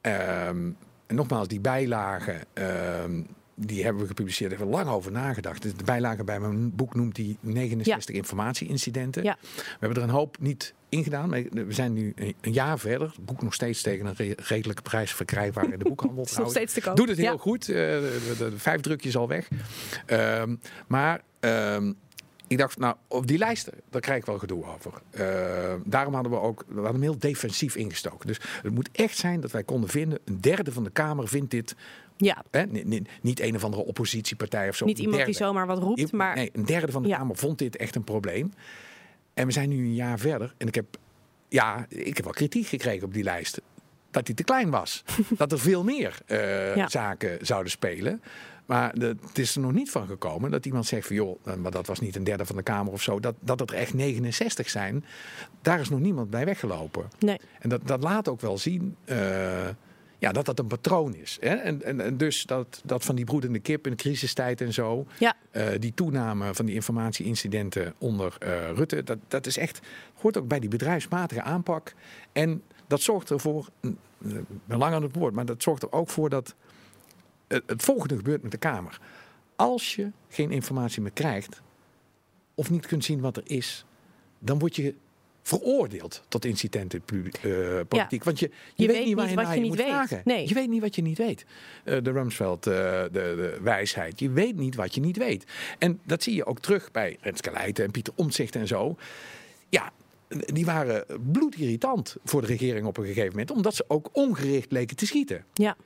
Ehm, en nogmaals, die bijlagen, ehm, die hebben we gepubliceerd. Daar hebben we lang over nagedacht. Dus De bijlage bij mijn boek noemt die 69 informatieincidenten. Ja. We hebben er een hoop niet in gedaan. Maar we zijn nu een jaar verder. Het boek nog steeds tegen een re- redelijke prijs verkrijgbaar in de boekhandel. Is nog steeds te koop. Doet het heel Ja. goed. Eh, de, de- de vijf drukjes al weg. Ehm, maar ehm, ik dacht, nou, op die lijsten, daar krijg ik wel gedoe over. Ehm, daarom hadden we ook, we hadden hem heel defensief ingestoken. Dus het moet echt zijn dat wij konden vinden, een derde van de Kamer vindt dit, Ja, hè, niet een of andere oppositiepartij of zo. niet iemand die zomaar wat roept, maar Nee, een derde van de Ja. Kamer vond dit echt een probleem. En we zijn nu een jaar verder. En ik heb, ja, ik heb wel kritiek gekregen op die lijst. Dat die te klein was. dat er veel meer eh, Ja. zaken zouden spelen. Maar de- het is er nog niet van gekomen dat iemand zegt van joh, eh, maar dat was niet een derde van de Kamer of zo. Dat, dat het er echt 69 zijn. Daar is nog niemand bij weggelopen. nee. En dat, dat laat ook wel zien eh, ja, dat dat een patroon is. Hè? En, en, en dus dat, dat van die broedende kip in de crisistijd en zo. Ja. eh, die toename van die informatieincidenten onder eh, Rutte. Dat, dat is echt, hoort ook bij die bedrijfsmatige aanpak. En dat zorgt ervoor, mm, eh, ik ben lang aan het woord, maar dat zorgt er ook voor dat het, het volgende gebeurt met de Kamer. Als je geen informatie meer krijgt, of niet kunt zien wat er is, dan word je veroordeeld tot incidentenpolitiek. Want je, je, weet, niet waar je naar je moet weet. vragen. Nee. Je weet niet wat je niet weet. Eh, de Rumsfeld, eh, de, de wijsheid. Je weet niet wat je niet weet. En dat zie je ook terug bij Renske Leijten en Pieter Omtzigt en zo. Ja, die waren bloedirritant voor de regering op een gegeven moment. Omdat ze ook ongericht leken te schieten. Ja,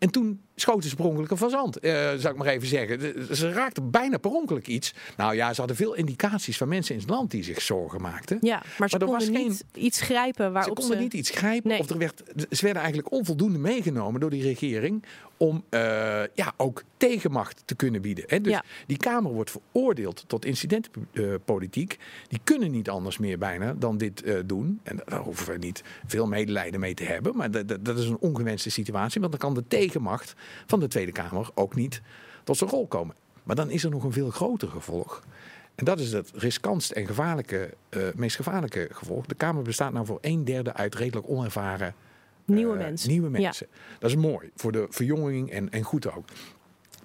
En toen schoten ze per ongeluk een fazant, eh, zou ik maar even zeggen. Ze raakten bijna per ongeluk iets. Nou ja, ze hadden veel indicaties van mensen in het land die zich zorgen maakten. ja. maar ze er was konden geen- niet iets grijpen Ze waarop konden ze... niet iets grijpen. Nee. Of er werd, ze werden eigenlijk onvoldoende meegenomen door die regering. Om eh, ja, ook tegenmacht te kunnen bieden. Hè. Dus Ja. die Kamer wordt veroordeeld tot incidentenpolitiek. die kunnen niet anders meer bijna dan dit eh, doen. En daar hoeven we niet veel medelijden mee te hebben. Maar dat is een ongewenste situatie. Want dan kan de tegenmacht van de Tweede Kamer ook niet tot zijn rol komen. Maar dan is er nog een veel groter gevolg. En dat is het riskantst en gevaarlijke, eh, meest gevaarlijke gevolg. De Kamer bestaat nou voor een derde uit redelijk onervaren Nieuwe eh, mensen. Nieuwe Ja. mensen. Dat is mooi voor de verjonging en, en goed ook.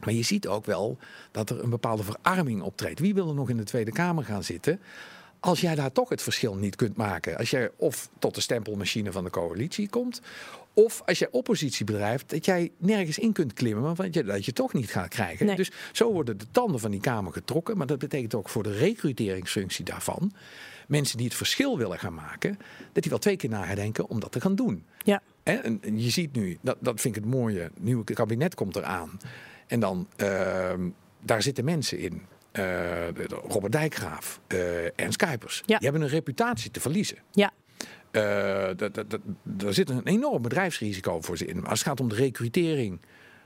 Maar je ziet ook wel dat er een bepaalde verarming optreedt. Wie wil er nog in de Tweede Kamer gaan zitten? Als jij daar toch het verschil niet kunt maken. Als jij of tot de stempelmachine van de coalitie komt. Of als jij oppositie bedrijft, dat jij nergens in kunt klimmen, want je, dat je toch niet gaat krijgen. Nee. Dus zo worden de tanden van die Kamer getrokken. Maar dat betekent ook voor de recruteringsfunctie daarvan. Mensen die het verschil willen gaan maken, dat die wel twee keer nadenken om dat te gaan doen. Ja, En en je ziet nu, dat, dat vind ik het mooie, het nieuwe kabinet komt eraan. En dan, ehm, daar zitten mensen in. Eh, Robert Dijkgraaf, eh Ernst Kuipers. Ja. Die hebben een reputatie te verliezen. ja, Eh, daar zit een enorm bedrijfsrisico voor ze in. Maar als het gaat om de recrutering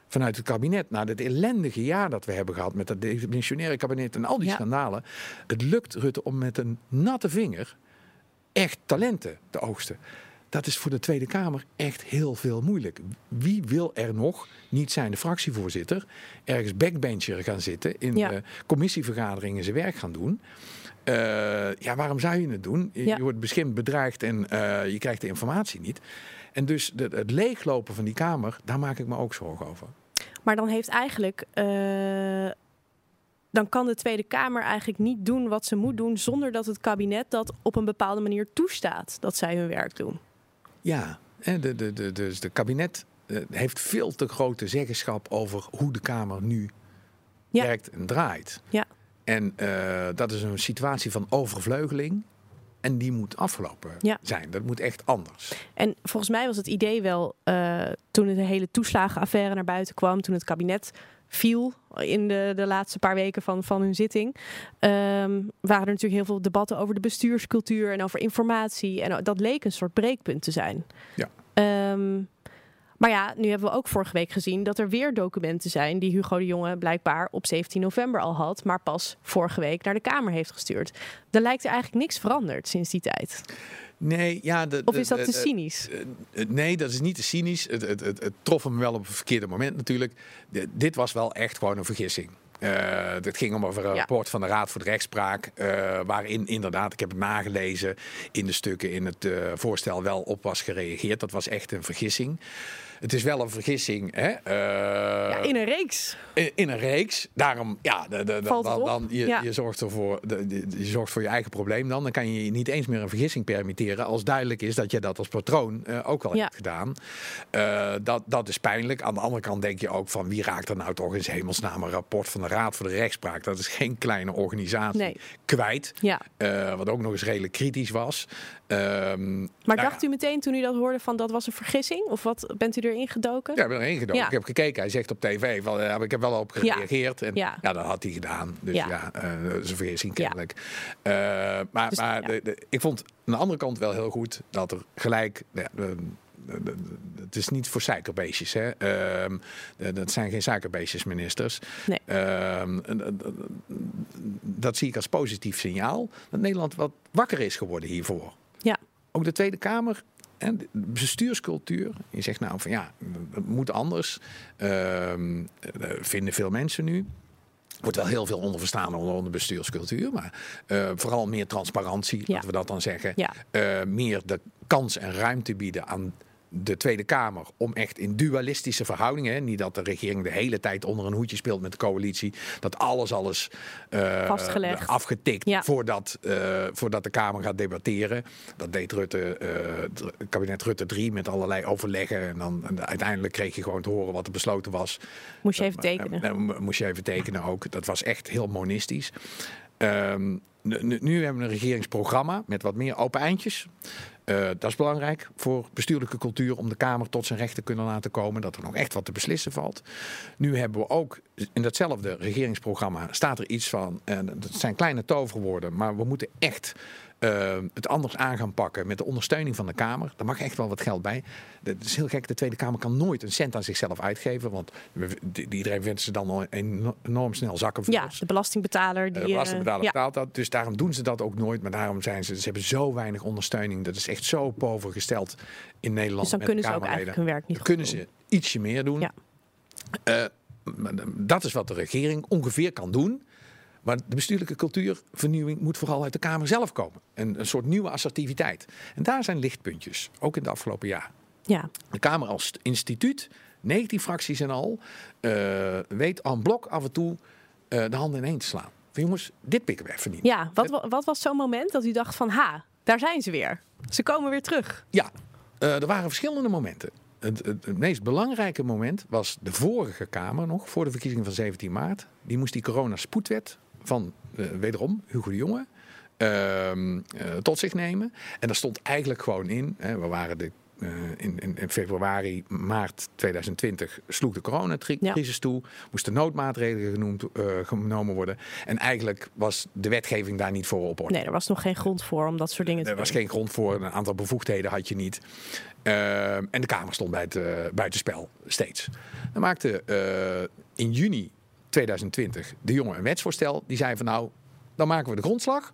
vanuit het kabinet... na het ellendige jaar dat we hebben gehad met dat demissionaire kabinet... en al die Ja. schandalen. Het lukt Rutte om met een natte vinger echt talenten te oogsten. Dat is voor de Tweede Kamer echt heel veel moeilijk. Wie wil er nog, niet zijn de fractievoorzitter, ergens backbencher gaan zitten, in Ja. eh, commissievergaderingen zijn werk gaan doen? Eh, ja, waarom zou je het doen? Je, Ja. wordt beschimpt, bedreigd en eh, je krijgt de informatie niet. En dus de, het leeglopen van die Kamer, daar maak ik me ook zorgen over. maar dan heeft eigenlijk... eh, dan kan de Tweede Kamer eigenlijk niet doen wat ze moet doen... zonder dat het kabinet dat op een bepaalde manier toestaat dat zij hun werk doen. Ja, de, de, de, dus de kabinet eh, heeft veel te grote zeggenschap over hoe de Kamer nu Ja. werkt en draait. Ja. En eh, dat is een situatie van overvleugeling. En die moet afgelopen Ja. zijn. Dat moet echt anders. En volgens mij was het idee wel, eh, toen de hele toeslagenaffaire naar buiten kwam, toen het kabinet viel in de, de laatste paar weken van, van hun zitting, ehm, waren er natuurlijk heel veel debatten over de bestuurscultuur en over informatie. En dat leek een soort breekpunt te zijn. Ja. Ehm, maar ja, nu hebben we ook vorige week gezien dat er weer documenten zijn die Hugo de Jonge blijkbaar op 17 november al had, maar pas vorige week naar de Kamer heeft gestuurd. Er lijkt er eigenlijk niks veranderd sinds die tijd. Nee, ja, de, Of is dat te cynisch? Eh, eh, nee, dat is niet te cynisch. Het, het, het, het trof hem wel op het verkeerde moment natuurlijk. De- dit was wel echt gewoon een vergissing. het ging om een rapport van de Raad voor de Rechtspraak. waarin inderdaad, ik heb het nagelezen, in de stukken in het voorstel wel op was gereageerd. Dat was echt een vergissing. Het is wel een vergissing. Hè? Uh, ja, in een reeks. In, in, een reeks. Daarom, ja, de, de, dan, dan, je, je, zorgt ervoor, de, je zorgt voor je eigen probleem dan. Dan kan je niet eens meer een vergissing permitteren als duidelijk is dat je dat als patroon uh, ook al hebt gedaan. Uh, dat, dat is pijnlijk. Aan de andere kant denk je ook van wie raakt er nou toch in hemelsnaam een rapport van de Raad voor de Rechtspraak. Dat is geen kleine organisatie nee. kwijt. Ja. wat ook nog eens redelijk kritisch was. Um, maar nou dacht u meteen toen u dat hoorde van dat was een vergissing? Of wat bent u erin gedoken? Ja, ik ben erin gedoken. Ik heb gekeken. Hij zegt op tv, van, uh, ik heb wel op gereageerd. En ja. ja, dat had hij gedaan. Dus ja, uh, dat is een vergissing kennelijk. Uh, maar dus, maar de, de, ik vond aan de andere kant wel heel goed dat er gelijk... het is niet voor suikerbeestjes. Hè. Uh, dat zijn geen suikerbeestjes, ministers. Nee. Uh, dat zie ik als positief signaal. Dat Nederland wat wakker is geworden hiervoor. Ook de Tweede Kamer en de bestuurscultuur. Je zegt nou van ja, dat moet anders. Uh, vinden veel mensen nu. Wordt wel heel veel onder verstaan onder de bestuurscultuur. Maar uh, vooral meer transparantie, laten we dat dan zeggen. Ja. Uh, meer de kans en ruimte bieden aan de Tweede Kamer om echt in dualistische verhoudingen, niet dat de regering de hele tijd onder een hoedje speelt met de coalitie, dat alles alles uh, Vastgelegd. afgetikt voordat, uh, voordat de Kamer gaat debatteren. Dat deed Rutte, uh, kabinet Rutte 3 met allerlei overleggen en dan en uiteindelijk kreeg je gewoon te horen wat er besloten was. Moest je even tekenen? moest je even tekenen ook. Dat was echt heel monistisch. Um, nu, nu, hebben we een regeringsprogramma met wat meer open eindjes. Uh, dat is belangrijk voor bestuurlijke cultuur om de Kamer tot zijn recht te kunnen laten komen. Dat er nog echt wat te beslissen valt. Nu hebben we ook in datzelfde regeringsprogramma staat er iets van. En dat zijn kleine toverwoorden, maar we moeten echt uh, het anders aan gaan pakken met de ondersteuning van de Kamer. Daar mag echt wel wat geld bij. Dat is heel gek, de Tweede Kamer kan nooit een cent aan zichzelf uitgeven. Want iedereen vindt ze dan enorm snel zakken. Ja, de belastingbetaler. Die, de belastingbetaler uh, betaalt dat. Dus daarom doen ze dat ook nooit. Maar daarom zijn ze, ze hebben zo weinig ondersteuning. Dat is echt zo pover gesteld in Nederland. Dus dan kunnen ze ook eigenlijk hun werk niet dan kunnen ze ietsje meer doen. Ja. Uh, dat is wat de regering ongeveer kan doen. Maar de bestuurlijke cultuurvernieuwing moet vooral uit de Kamer zelf komen. En een soort nieuwe assertiviteit. En daar zijn lichtpuntjes, ook in de afgelopen jaar. Ja. De Kamer als instituut, 19 fracties en al, uh, weet aan blok af en toe uh, de handen ineen te slaan. Van jongens, dit pikken we even niet. Ja, wat, wat was zo'n moment dat u dacht van ha, daar zijn ze weer. Ze komen weer terug. Ja, uh, er waren verschillende momenten. Het, het, het, meest belangrijke moment was de vorige Kamer nog, voor de verkiezing van 17 maart. Die moest die corona-spoedwet van uh, wederom Hugo de Jonge uh, tot zich nemen. En daar stond eigenlijk gewoon in, hè, we waren de uh, in, in, in, februari, maart 2020 sloeg de coronacrisis ja. toe. Moesten noodmaatregelen genoemd, uh, genomen worden. En eigenlijk was de wetgeving daar niet voor op orde. Nee, er was nog geen grond voor om dat soort dingen te doen. Er was geen grond voor. Een aantal bevoegdheden had je niet. Uh, en de Kamer stond bij het buitenspel, steeds. Dan maakte in juni 2020 de jongen een wetsvoorstel. Die zei van nou, dan maken we de grondslag.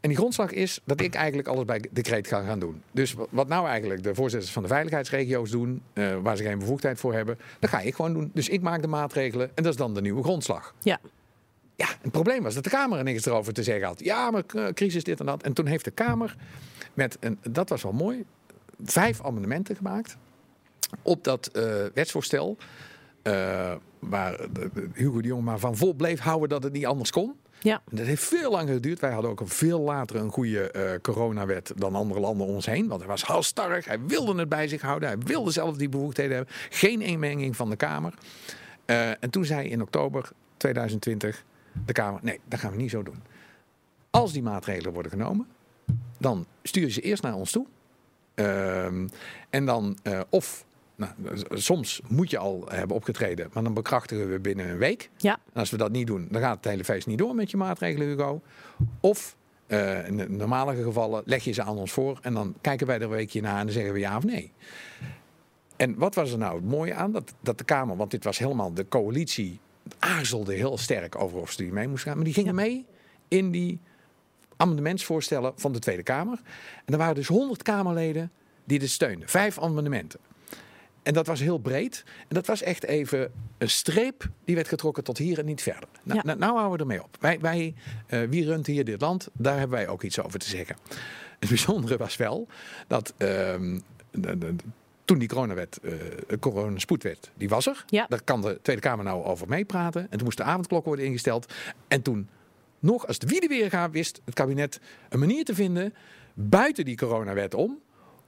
En die grondslag is dat ik eigenlijk alles bij decreet ga gaan doen. Dus wat nou eigenlijk de voorzitters van de veiligheidsregio's doen, uh, waar ze geen bevoegdheid voor hebben, dat ga ik gewoon doen. Dus ik maak de maatregelen en dat is dan de nieuwe grondslag. Ja. Ja, het probleem was dat de Kamer er niks erover te zeggen had. Ja, maar eh, crisis dit en dat. En toen heeft de Kamer met, en dat was wel mooi, vijf amendementen gemaakt op dat uh, wetsvoorstel. Uh, waar Hugo de Jong maar van vol bleef houden dat het niet anders kon. Ja. dat heeft veel langer geduurd. Wij hadden ook een veel later een goede uh, coronawet dan andere landen om ons heen. Want hij was halstarrig. Hij wilde het bij zich houden. Hij wilde zelf die bevoegdheden hebben. Geen inmenging van de Kamer. Uh, en toen zei in oktober 2020 de Kamer: nee, dat gaan we niet zo doen. Als die maatregelen worden genomen, dan sturen ze eerst naar ons toe. Uh, en dan of nou, soms moet je al hebben opgetreden, maar dan bekrachtigen we binnen een week. Ja. En als we dat niet doen, dan gaat het hele feest niet door met je maatregelen, Hugo. Of uh, in de normale gevallen leg je ze aan ons voor en dan kijken wij er een weekje naar en dan zeggen we ja of nee. En wat was er nou het mooie aan? Dat, dat de Kamer, want dit was helemaal de coalitie, aarzelde heel sterk over of ze die mee moest gaan. Maar die gingen mee in die amendementsvoorstellen van de Tweede Kamer. En er waren dus 100 Kamerleden die dit steunden. Vijf amendementen. En dat was heel breed. En dat was echt even een streep die werd getrokken tot hier en niet verder. Nou, Ja. nou, nou houden we ermee op. Wij, wij eh, wie runt hier dit land? Daar hebben wij ook iets over te zeggen. Het bijzondere was wel dat ehm, de- de- toen die coronawet, eh de coronaspoedwet, die was er. Ja. Daar kan de Tweede Kamer nou over meepraten. En toen moest de avondklok worden ingesteld. En toen, nog als de wiede weer gaat, wist het kabinet een manier te vinden buiten die coronawet om.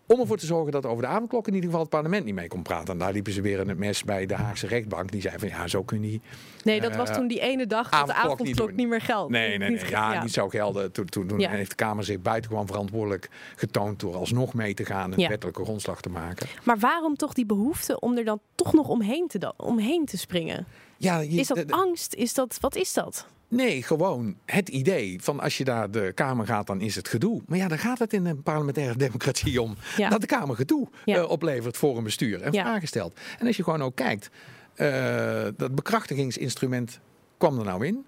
Om ervoor te zorgen dat over de avondklok in ieder geval het parlement niet mee kon praten. En daar liepen ze weer in het mes bij de Haagse rechtbank. Die zei van ja, zo kun je niet. Nee, dat was Eh, toen die ene dag dat de avondklok niet meer geldt. Nee, nee, nee. Ja, niet zo gelden. Toen, toen, toen Ja. heeft de Kamer zich buitengewoon verantwoordelijk getoond door alsnog mee te gaan en Ja. wettelijke grondslag te maken. Maar waarom toch die behoefte om er dan toch nog omheen te, omheen te springen? Ja, je- Is dat angst? Is dat, wat is dat? Nee, gewoon het idee van als je naar de Kamer gaat, dan is het gedoe. Maar ja, dan gaat het in een parlementaire democratie om Ja. dat de Kamer gedoe Ja. eh, oplevert voor een bestuur en vragen stelt. En als je gewoon ook kijkt, eh, dat bekrachtigingsinstrument kwam er nou in.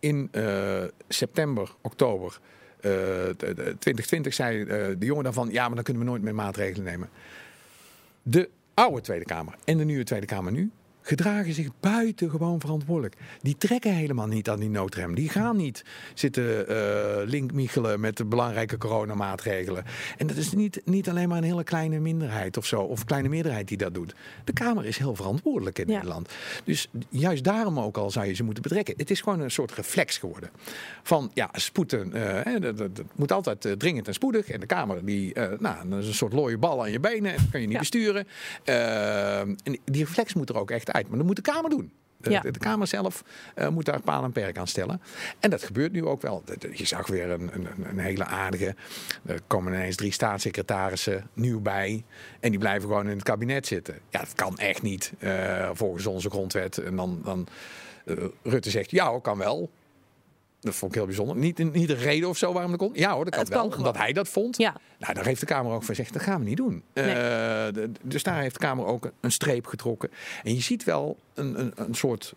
In eh, september, oktober eh, de- de 2020 zei de jongen daarvan, ja, maar dan kunnen we nooit meer maatregelen nemen. De oude Tweede Kamer en de nieuwe Tweede Kamer nu gedragen zich buitengewoon verantwoordelijk. Die trekken helemaal niet aan die noodrem. Die gaan niet zitten eh linkmichelen met de belangrijke coronamaatregelen. En dat is niet, niet alleen maar een hele kleine minderheid of zo, of kleine meerderheid die dat doet. De Kamer is heel verantwoordelijk in Ja. Nederland. Dus juist daarom ook al zou je ze moeten betrekken. Het is gewoon een soort reflex geworden. Van ja, spoeden. eh, dat, dat- dat moet altijd eh, dringend en spoedig. En de Kamer, die, nou, dat is een soort looie bal aan je benen. En dat kan je niet Ja. besturen. En die reflex moet er ook echt Maar dat moet de Kamer doen. De, Ja. de, de Kamer zelf eh, moet daar paal en perk aan stellen. En dat gebeurt nu ook wel. De- Je zag weer een, een, een hele aardige. Er komen ineens drie staatssecretarissen nieuw bij. En die blijven gewoon in het kabinet zitten. Ja, dat kan echt niet eh, volgens onze grondwet. En dan, dan eh, Rutte zegt, ja kan wel. Dat vond ik heel bijzonder. Niet, niet een reden of zo waarom dat kon. Ja hoor, dat kan Het wel. kan gewoon. omdat hij dat vond. Ja, Nou, daar heeft de Kamer ook van gezegd, dat gaan we niet doen. Nee. Eh, de- dus daar heeft de Kamer ook een streep getrokken. En je ziet wel een, een, een soort...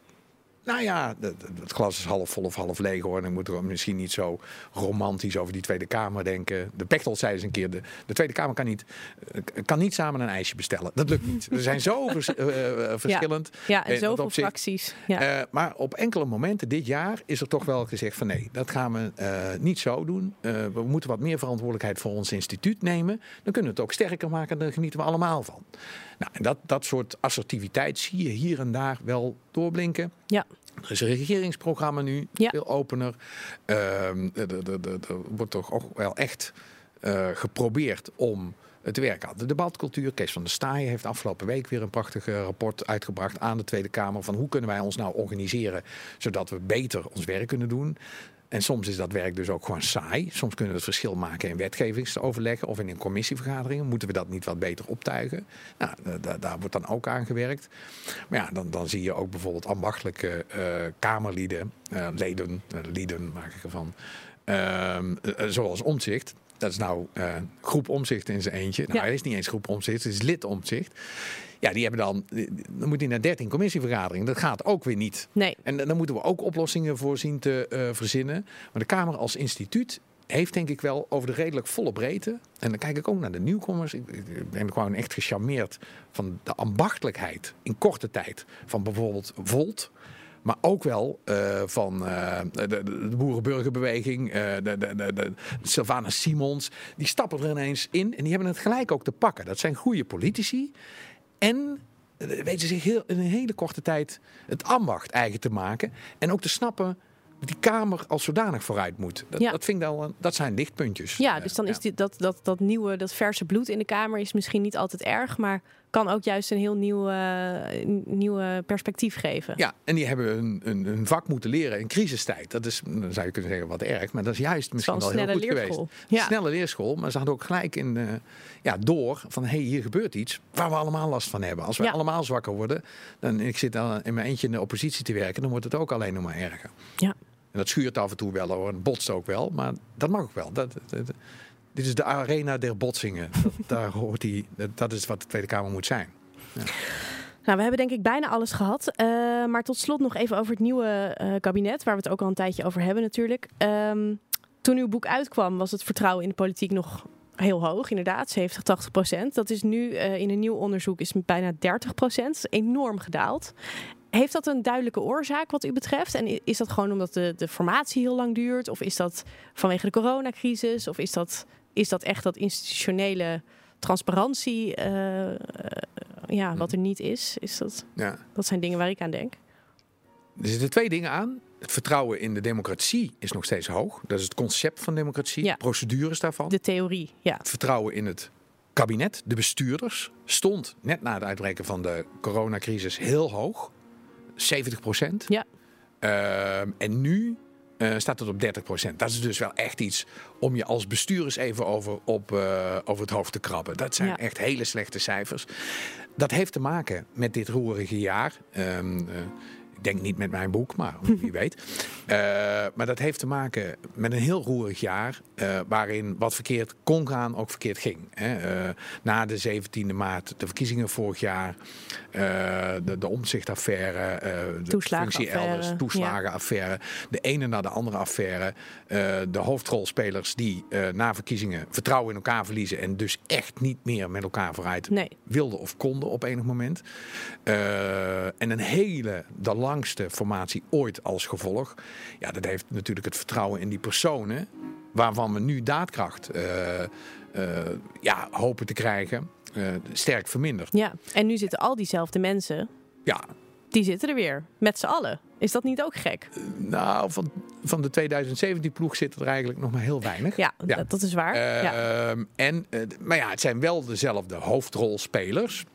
Nou ja, het glas is half vol of half leeg hoor. En dan moeten we misschien niet zo romantisch over die Tweede Kamer denken. De Pechtold zei eens een keer, de, de Tweede Kamer kan niet, eh, kan niet samen een ijsje bestellen. Dat lukt niet. We zijn zo vers- eh, eh, verschillend. ja en Eh, dat zoveel opzicht. fracties. Ja. Maar op enkele momenten dit jaar is er toch wel gezegd van nee, dat gaan we niet zo doen. We moeten wat meer verantwoordelijkheid voor ons instituut nemen. Dan kunnen we het ook sterker maken en daar genieten we allemaal van. Nou, en dat, dat soort assertiviteit zie je hier en daar wel doorblinken. ja. Er is een regeringsprogramma nu, Ja. veel opener. Ehm, Er er wordt toch ook wel echt eh, geprobeerd om het te werken. De debatcultuur, Kees van der Staaien heeft afgelopen week weer een prachtig rapport uitgebracht aan de Tweede Kamer. Van hoe kunnen wij ons nou organiseren zodat we beter ons werk kunnen doen. En soms is dat werk dus ook gewoon saai. Soms kunnen we het verschil maken in wetgevingsoverleggen of in een commissievergaderingen. Moeten we dat niet wat beter optuigen? Nou, da- da- daar wordt dan ook aan gewerkt. Maar ja, dan, dan zie je ook bijvoorbeeld ambachtelijke eh, Kamerlieden, eh, leden, eh, lieden maak ik ervan, Ehm, eh, zoals Omzicht. Dat is nou groep Omzicht in zijn eentje. Nou, Ja. hij is niet eens groep Omzicht, het is lid Omzicht. Ja, die hebben dan, dan moet hij naar 13 commissievergaderingen. Dat gaat ook weer niet. Nee. En dan moeten we ook oplossingen voor zien te eh, verzinnen. Maar de Kamer als instituut heeft denk ik wel over de redelijk volle breedte. En dan kijk ik ook naar de nieuwkomers. Ik, ben gewoon echt gecharmeerd van de ambachtelijkheid in korte tijd. Van bijvoorbeeld Volt. Maar ook wel eh, van eh, de, boerenburgerbeweging, de, de, de, de Sylvana Simons. Die stappen er ineens in en die hebben het gelijk ook te pakken. Dat zijn goede politici. En eh, weten zich heel, in een hele korte tijd het ambacht eigen te maken. En ook te snappen dat die Kamer als zodanig vooruit moet. Dat, Ja. dat, vind ik dat zijn lichtpuntjes. Ja, Eh, dus dan is dit, dat, dat, dat nieuwe, dat verse bloed in de Kamer is misschien niet altijd erg, maar kan ook juist een heel nieuw, eh, een nieuwe perspectief geven. Ja, en die hebben een vak moeten leren in crisistijd. Dat is, dan zou je kunnen zeggen, wat erg. Maar dat is juist misschien wel heel snelle goed leerschool. geweest. Ja. Snelle leerschool, maar ze hadden ook gelijk in, eh, ja, door van... hé, hey, hier gebeurt iets waar we allemaal last van hebben. Als we Ja. allemaal zwakker worden... dan ik zit dan in mijn eentje in de oppositie te werken... dan wordt het ook alleen nog maar erger. Ja. En dat schuurt af en toe wel hoor, en botst ook wel. Maar dat mag ook wel. Dat, dat- dat- dit is de arena der botsingen. Dat, daar hoort die, dat, dat is wat de Tweede Kamer moet zijn. Nou, we hebben denk ik bijna alles gehad. Eh, maar tot slot nog even over het nieuwe eh, kabinet, waar we het ook al een tijdje over hebben natuurlijk. Ehm, toen uw boek uitkwam, was het vertrouwen in de politiek nog heel hoog, inderdaad, 70, 80 procent. Dat is nu uh, in een nieuw onderzoek is bijna 30 procent. enorm gedaald. Heeft dat een duidelijke oorzaak wat u betreft? En is dat gewoon omdat de, de formatie heel lang duurt? Of is dat vanwege de coronacrisis? Of is dat, is dat echt dat institutionele transparantie, uh, uh, ja, wat er niet is? is dat, ja. dat zijn dingen waar ik aan denk. Er zitten twee dingen aan. Het vertrouwen in de democratie is nog steeds hoog. Dat is het concept van democratie, ja. procedures daarvan. De theorie, ja. Het vertrouwen in het kabinet, de bestuurders, stond net na het uitbreken van de coronacrisis heel hoog. 70 procent. Ja. Uh, en nu uh, staat het op 30 procent. Dat is dus wel echt iets om je als bestuurders even over, op, uh, over het hoofd te krabben. Dat zijn ja. echt hele slechte cijfers. Dat heeft te maken met dit roerige jaar. Um, ik denk niet met mijn boek, maar wie weet. Uh, maar dat heeft te maken met een heel roerig jaar. Uh, waarin wat verkeerd kon gaan, ook verkeerd ging. Hè. Uh, na de 17e maart, de verkiezingen vorig jaar. de, de omzichtaffaire. de functie elders, toeslagenaffaire. Ja. De ene na de andere affaire. de hoofdrolspelers die na verkiezingen vertrouwen in elkaar verliezen. En dus echt niet meer met elkaar vooruit nee. wilden of konden op enig moment. en een hele, de langste formatie ooit als gevolg. Ja, dat heeft natuurlijk het vertrouwen in die personen, waarvan we nu daadkracht uh, uh, ja, hopen te krijgen, uh, sterk verminderd. Ja, en nu zitten al diezelfde mensen. Ja. Die zitten er weer, met z'n allen. Is dat niet ook gek? nou, van, van de 2017 ploeg zit er eigenlijk nog maar heel weinig. Ja, ja. Dat, dat, is waar. ja. Ehm, en, maar ja, het zijn wel dezelfde hoofdrolspelers.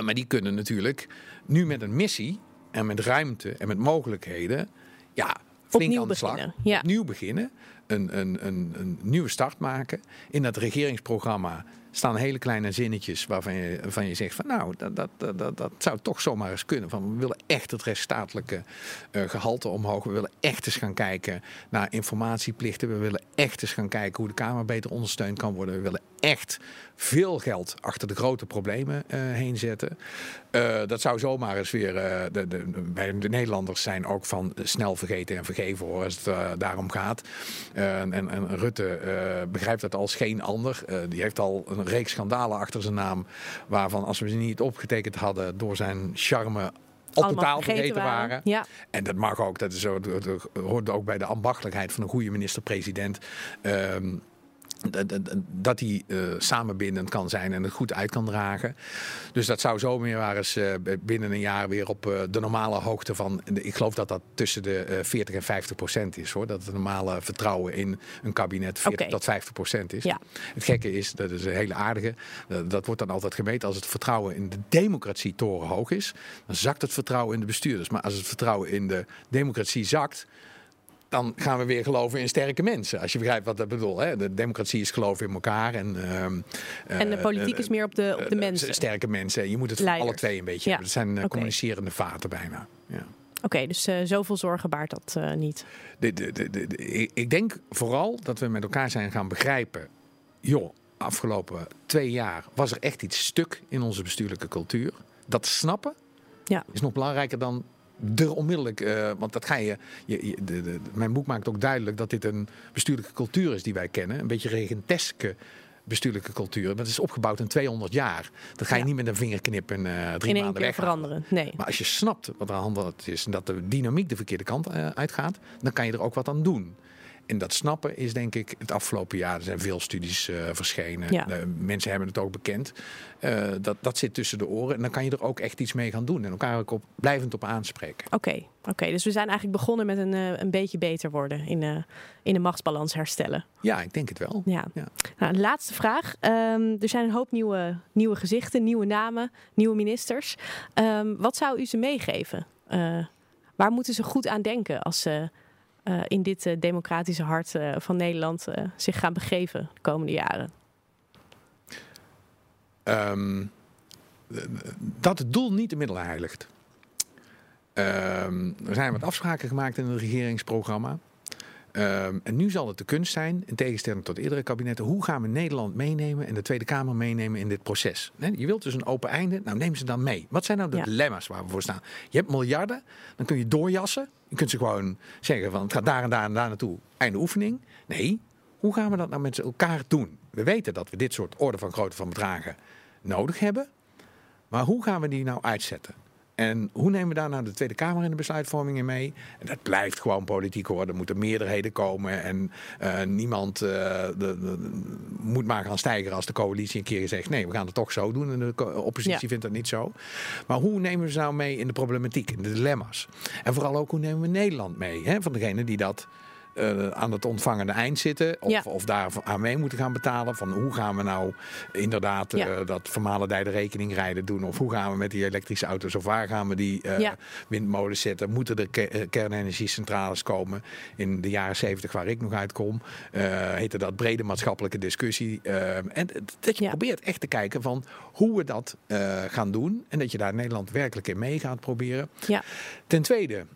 maar die kunnen natuurlijk nu met een missie en met ruimte en met mogelijkheden, ja, flink Opnieuw aan de slag. Beginnen. Ja. Opnieuw beginnen. Een, een, een, een nieuwe start maken. In dat regeringsprogramma staan hele kleine zinnetjes waarvan je, waarvan je zegt van nou, dat, dat, dat, dat zou toch zomaar eens kunnen. Van, we willen echt het rechtsstatelijke uh, gehalte omhoog. We willen echt eens gaan kijken naar informatieplichten. We willen echt eens gaan kijken hoe de Kamer beter ondersteund kan worden. We willen echt veel geld achter de grote problemen uh, heen zetten. Uh, dat zou zomaar eens weer. Uh, de, de, de, de, Nederlanders zijn ook van snel vergeten en vergeven hoor, als het daarom gaat. En, en, Rutte begrijpt dat als geen ander. die heeft al een reeks schandalen achter zijn naam. Waarvan als we ze niet opgetekend hadden door zijn charme al totaal vergeten waren. waren. Ja. En dat mag ook, dat, is dat hoort ook bij de ambachtelijkheid van een goede minister-president. Um, dat hij uh, samenbindend kan zijn en het goed uit kan dragen. Dus dat zou zo meer waar eens uh, binnen een jaar weer op uh, de normale hoogte van. Ik geloof dat dat tussen de 40 en 50 procent is hoor. Dat het normale vertrouwen in een kabinet 40 okay. tot 50 procent is. Ja. Het gekke is, dat is een hele aardige. dat wordt dan altijd gemeten als het vertrouwen in de democratie torenhoog is. Dan zakt het vertrouwen in de bestuurders. Maar als het vertrouwen in de democratie zakt dan gaan we weer geloven in sterke mensen. Als je begrijpt wat dat bedoel. Hè? De democratie is geloven in elkaar. En, uh, en de politiek uh, is meer op de, op de mensen. Sterke mensen. Je moet het voor alle twee een beetje ja. hebben. Zijn okay. communicerende vaten bijna. Ja. Oké, okay, dus uh, zoveel zorgen baart dat uh, niet. De, de, de, ik denk vooral dat we met elkaar zijn gaan begrijpen. Joh, afgelopen twee jaar was er echt iets stuk in onze bestuurlijke cultuur. Dat snappen ja. is nog belangrijker dan er onmiddellijk, uh, want dat ga je, je, je de, de, mijn boek maakt ook duidelijk dat dit een bestuurlijke cultuur is die wij kennen. Een beetje regenteske bestuurlijke cultuur. Dat is opgebouwd in 200 jaar. Dat ga je ja. niet met een vingerknip in uh, drie in maanden weg veranderen. Nee. Maar als je snapt wat er aan de hand is en dat de dynamiek de verkeerde kant uh, uitgaat, dan kan je er ook wat aan doen. En dat snappen is denk ik het afgelopen jaar. Er zijn veel studies uh, verschenen. Ja. Uh, mensen hebben het ook bekend. Uh, dat, dat zit tussen de oren. En dan kan je er ook echt iets mee gaan doen. En elkaar ook op, blijvend op aanspreken. Oké, okay. okay. dus we zijn eigenlijk begonnen met een, een beetje beter worden. In, in de machtsbalans herstellen. Ja, ik denk het wel. Ja. ja. Nou, laatste vraag. Um, er zijn een hoop nieuwe, nieuwe gezichten, nieuwe namen, nieuwe ministers. Um, wat zou u ze meegeven? waar moeten ze goed aan denken als ze uh, in dit uh, democratische hart uh, van Nederland zich gaan begeven de komende jaren? Um, dat het doel niet de middelen heiligt. Um, er zijn wat afspraken gemaakt in het regeringsprogramma. Um, en nu zal het de kunst zijn, in tegenstelling tot eerdere kabinetten, hoe gaan we Nederland meenemen en de Tweede Kamer meenemen in dit proces? Je wilt dus een open einde, nou neem ze dan mee. Wat zijn nou de ja. dilemma's waar we voor staan? Je hebt miljarden, dan kun je doorjassen. Je kunt ze gewoon zeggen van het gaat daar en daar en daar naartoe. Einde oefening. Nee, hoe gaan we dat nou met elkaar doen? we weten dat we dit soort orde van grootte van bedragen nodig hebben. Maar hoe gaan we die nou uitzetten? En hoe nemen we daar nou de Tweede Kamer in de besluitvorming in mee? En dat blijft gewoon politiek hoor. Er moeten meerderheden komen. En uh, niemand uh, de, de, moet maar gaan stijgen als de coalitie een keer zegt: nee, we gaan het toch zo doen. En de oppositie ja. vindt dat niet zo. Maar hoe nemen we ze nou mee in de problematiek, in de dilemma's? En vooral ook hoe nemen we Nederland mee? Hè, van degene die dat uh, aan het ontvangende eind zitten. Of, ja. of daar aan mee moeten gaan betalen. Van hoe gaan we nou inderdaad uh, ja. dat vermalendijde rekening rijden doen. Of hoe gaan we met die elektrische auto's. Of waar gaan we die uh, ja. windmolens zetten. Moeten er ke kernenergiecentrales komen. In de jaren zeventig waar ik nog uitkom. heette dat brede maatschappelijke discussie. en dat je probeert echt te kijken van hoe we dat gaan doen. En dat je daar Nederland werkelijk in mee gaat proberen. Ten tweede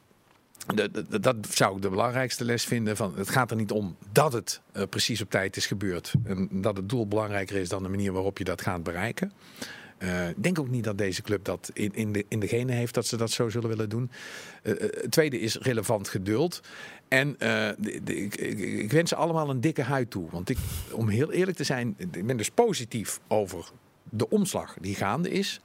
de, dat zou ik de belangrijkste les vinden. Van, het gaat er niet om dat het uh, precies op tijd is gebeurd. En dat het doel belangrijker is dan de manier waarop je dat gaat bereiken. Uh, ik denk ook niet dat deze club dat in, in, de, in de genen heeft dat ze dat zo zullen willen doen. Uh, het tweede is relevant geduld. En ik, ik, wens ze allemaal een dikke huid toe. Want ik, om heel eerlijk te zijn, ik ben dus positief over de omslag die gaande is.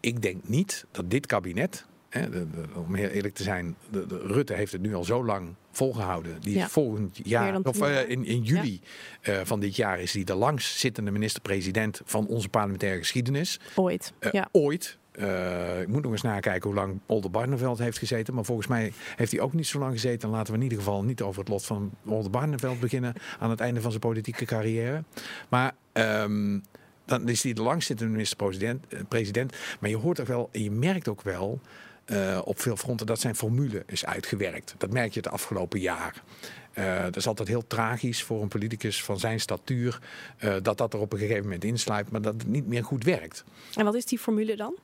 Ik denk niet dat dit kabinet Hè, de, de, om heel eerlijk te zijn, de, Rutte heeft het nu al zo lang volgehouden. Die ja. volgend jaar, of uh, in, in juli ja. uh, van dit jaar, is hij de langst zittende minister-president van onze parlementaire geschiedenis. Ooit. Uh, ja. Ooit. ik moet nog eens nakijken hoe lang Oldenbarneveld heeft gezeten. Maar volgens mij heeft hij ook niet zo lang gezeten. laten we in ieder geval niet over het lot van Oldenbarneveld beginnen aan het einde van zijn politieke carrière. Maar. Um, dan is hij de langstzittende minister-president. President. Maar je hoort ook wel, en je merkt ook wel uh, op veel fronten dat zijn formule is uitgewerkt. Dat merk je het afgelopen jaar. Uh, dat is altijd heel tragisch voor een politicus van zijn statuur uh, dat dat er op een gegeven moment insluit, maar dat het niet meer goed werkt. En wat is die formule dan?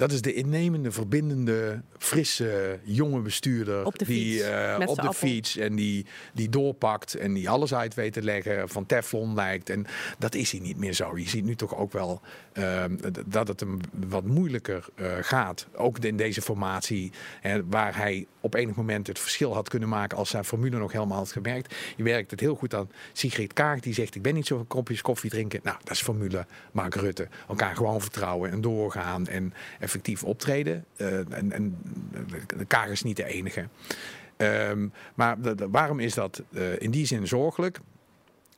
Dat is de innemende, verbindende, frisse, jonge bestuurder. Op de die fiets, uh, op de appel. fiets en die, die doorpakt en die alles uit weet te leggen, van Teflon lijkt. En dat is hij niet meer zo. Je ziet nu toch ook wel uh, dat het hem wat moeilijker uh, gaat. Ook in deze formatie, hè, waar hij op enig moment het verschil had kunnen maken als zijn formule nog helemaal had gemerkt. Je werkt het heel goed aan Sigrid Kaag, die zegt: Ik ben niet zo van kopjes koffie drinken. Nou, dat is formule Mark Rutte. Elkaar gewoon vertrouwen en doorgaan en effectief optreden. Uh, en, en de Kaag is niet de enige. Um, maar waarom is dat uh, in die zin zorgelijk?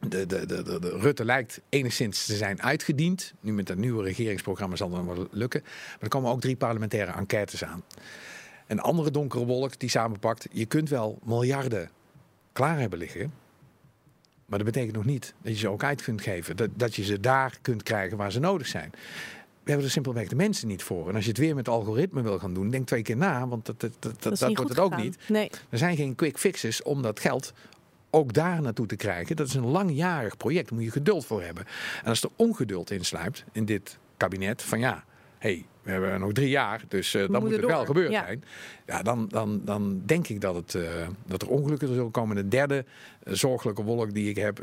De, de, Rutte lijkt enigszins te zijn uitgediend. Nu met dat nieuwe regeringsprogramma zal dat wel lukken. Maar er komen ook drie parlementaire enquêtes aan. Een andere donkere wolk die samenpakt. Je kunt wel miljarden klaar hebben liggen. Maar dat betekent nog niet dat je ze ook uit kunt geven. Dat, dat je ze daar kunt krijgen waar ze nodig zijn we hebben er simpelweg de mensen niet voor. En als je het weer met algoritme wil gaan doen, denk twee keer na, want dat, dat, dat, dat, dat wordt het ook niet. Nee. Er zijn geen quick fixes om dat geld ook daar naartoe te krijgen. Dat is een langjarig project, daar moet je geduld voor hebben. En als er ongeduld insluipt in dit kabinet, van ja, hey, we hebben nog drie jaar, dus uh, dan moet het wel gebeurd ja. zijn. Ja, dan, dan, dan denk ik dat, het, uh, dat er ongelukken zullen komen. De derde uh, zorgelijke wolk die ik heb,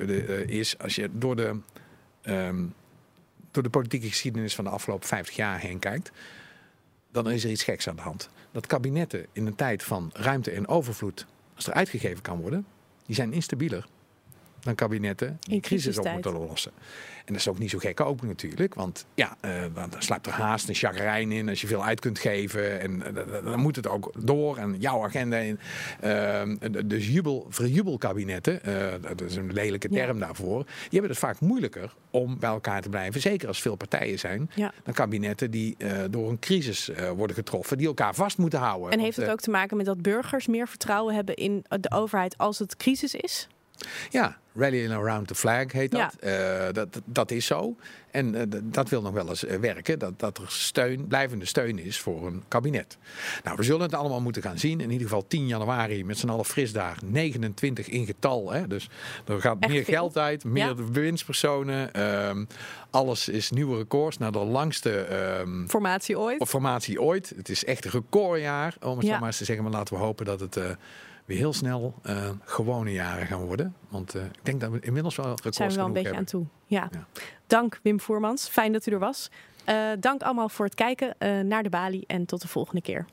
is als je door de... Um, door de politieke geschiedenis van de afgelopen 50 jaar heen kijkt, dan is er iets geks aan de hand. Dat kabinetten in een tijd van ruimte en overvloed, als er uitgegeven kan worden, die zijn instabieler dan kabinetten die In crisis op moeten lossen. En dat is ook niet zo gek ook natuurlijk. Want ja, uh, dan sluipt er haast en chagrijn in als je veel uit kunt geven. En uh, dan moet het ook door. En jouw agenda in. Uh, dus jubel, verjubelkabinetten, dat is een lelijke term ja. daarvoor. Die hebben het vaak moeilijker om bij elkaar te blijven. Zeker als veel partijen zijn. Ja. Dan kabinetten die door een crisis worden getroffen. Die elkaar vast moeten houden. En heeft het ook te maken met dat burgers meer vertrouwen hebben in de overheid als het crisis is? Ja, rallying around the flag heet dat. Ja. Uh, dat, dat is zo. En uh, dat wil nog wel eens uh, werken. Dat, dat er steun, blijvende steun is voor een kabinet. Nou, we zullen het allemaal moeten gaan zien. In ieder geval 10 januari met z'n allen frisdag. 29 in getal. Hè? Dus er gaat Echt meer veel. geld uit. Meer Ja. bewindspersonen. Um, alles is nieuwe records. Naar de langste um, Formatie ooit. formatie ooit. Het is echt een recordjaar. Om het Ja. zo maar eens te zeggen. Maar laten we hopen dat het uh, weer heel snel uh, gewone jaren gaan worden. Want uh, ik denk dat we inmiddels wel records Zijn we wel een beetje hebben. aan toe. Ja. Ja. Dank Wim Voermans. Fijn dat u er was. Uh, dank allemaal voor het kijken naar de balie en tot de volgende keer.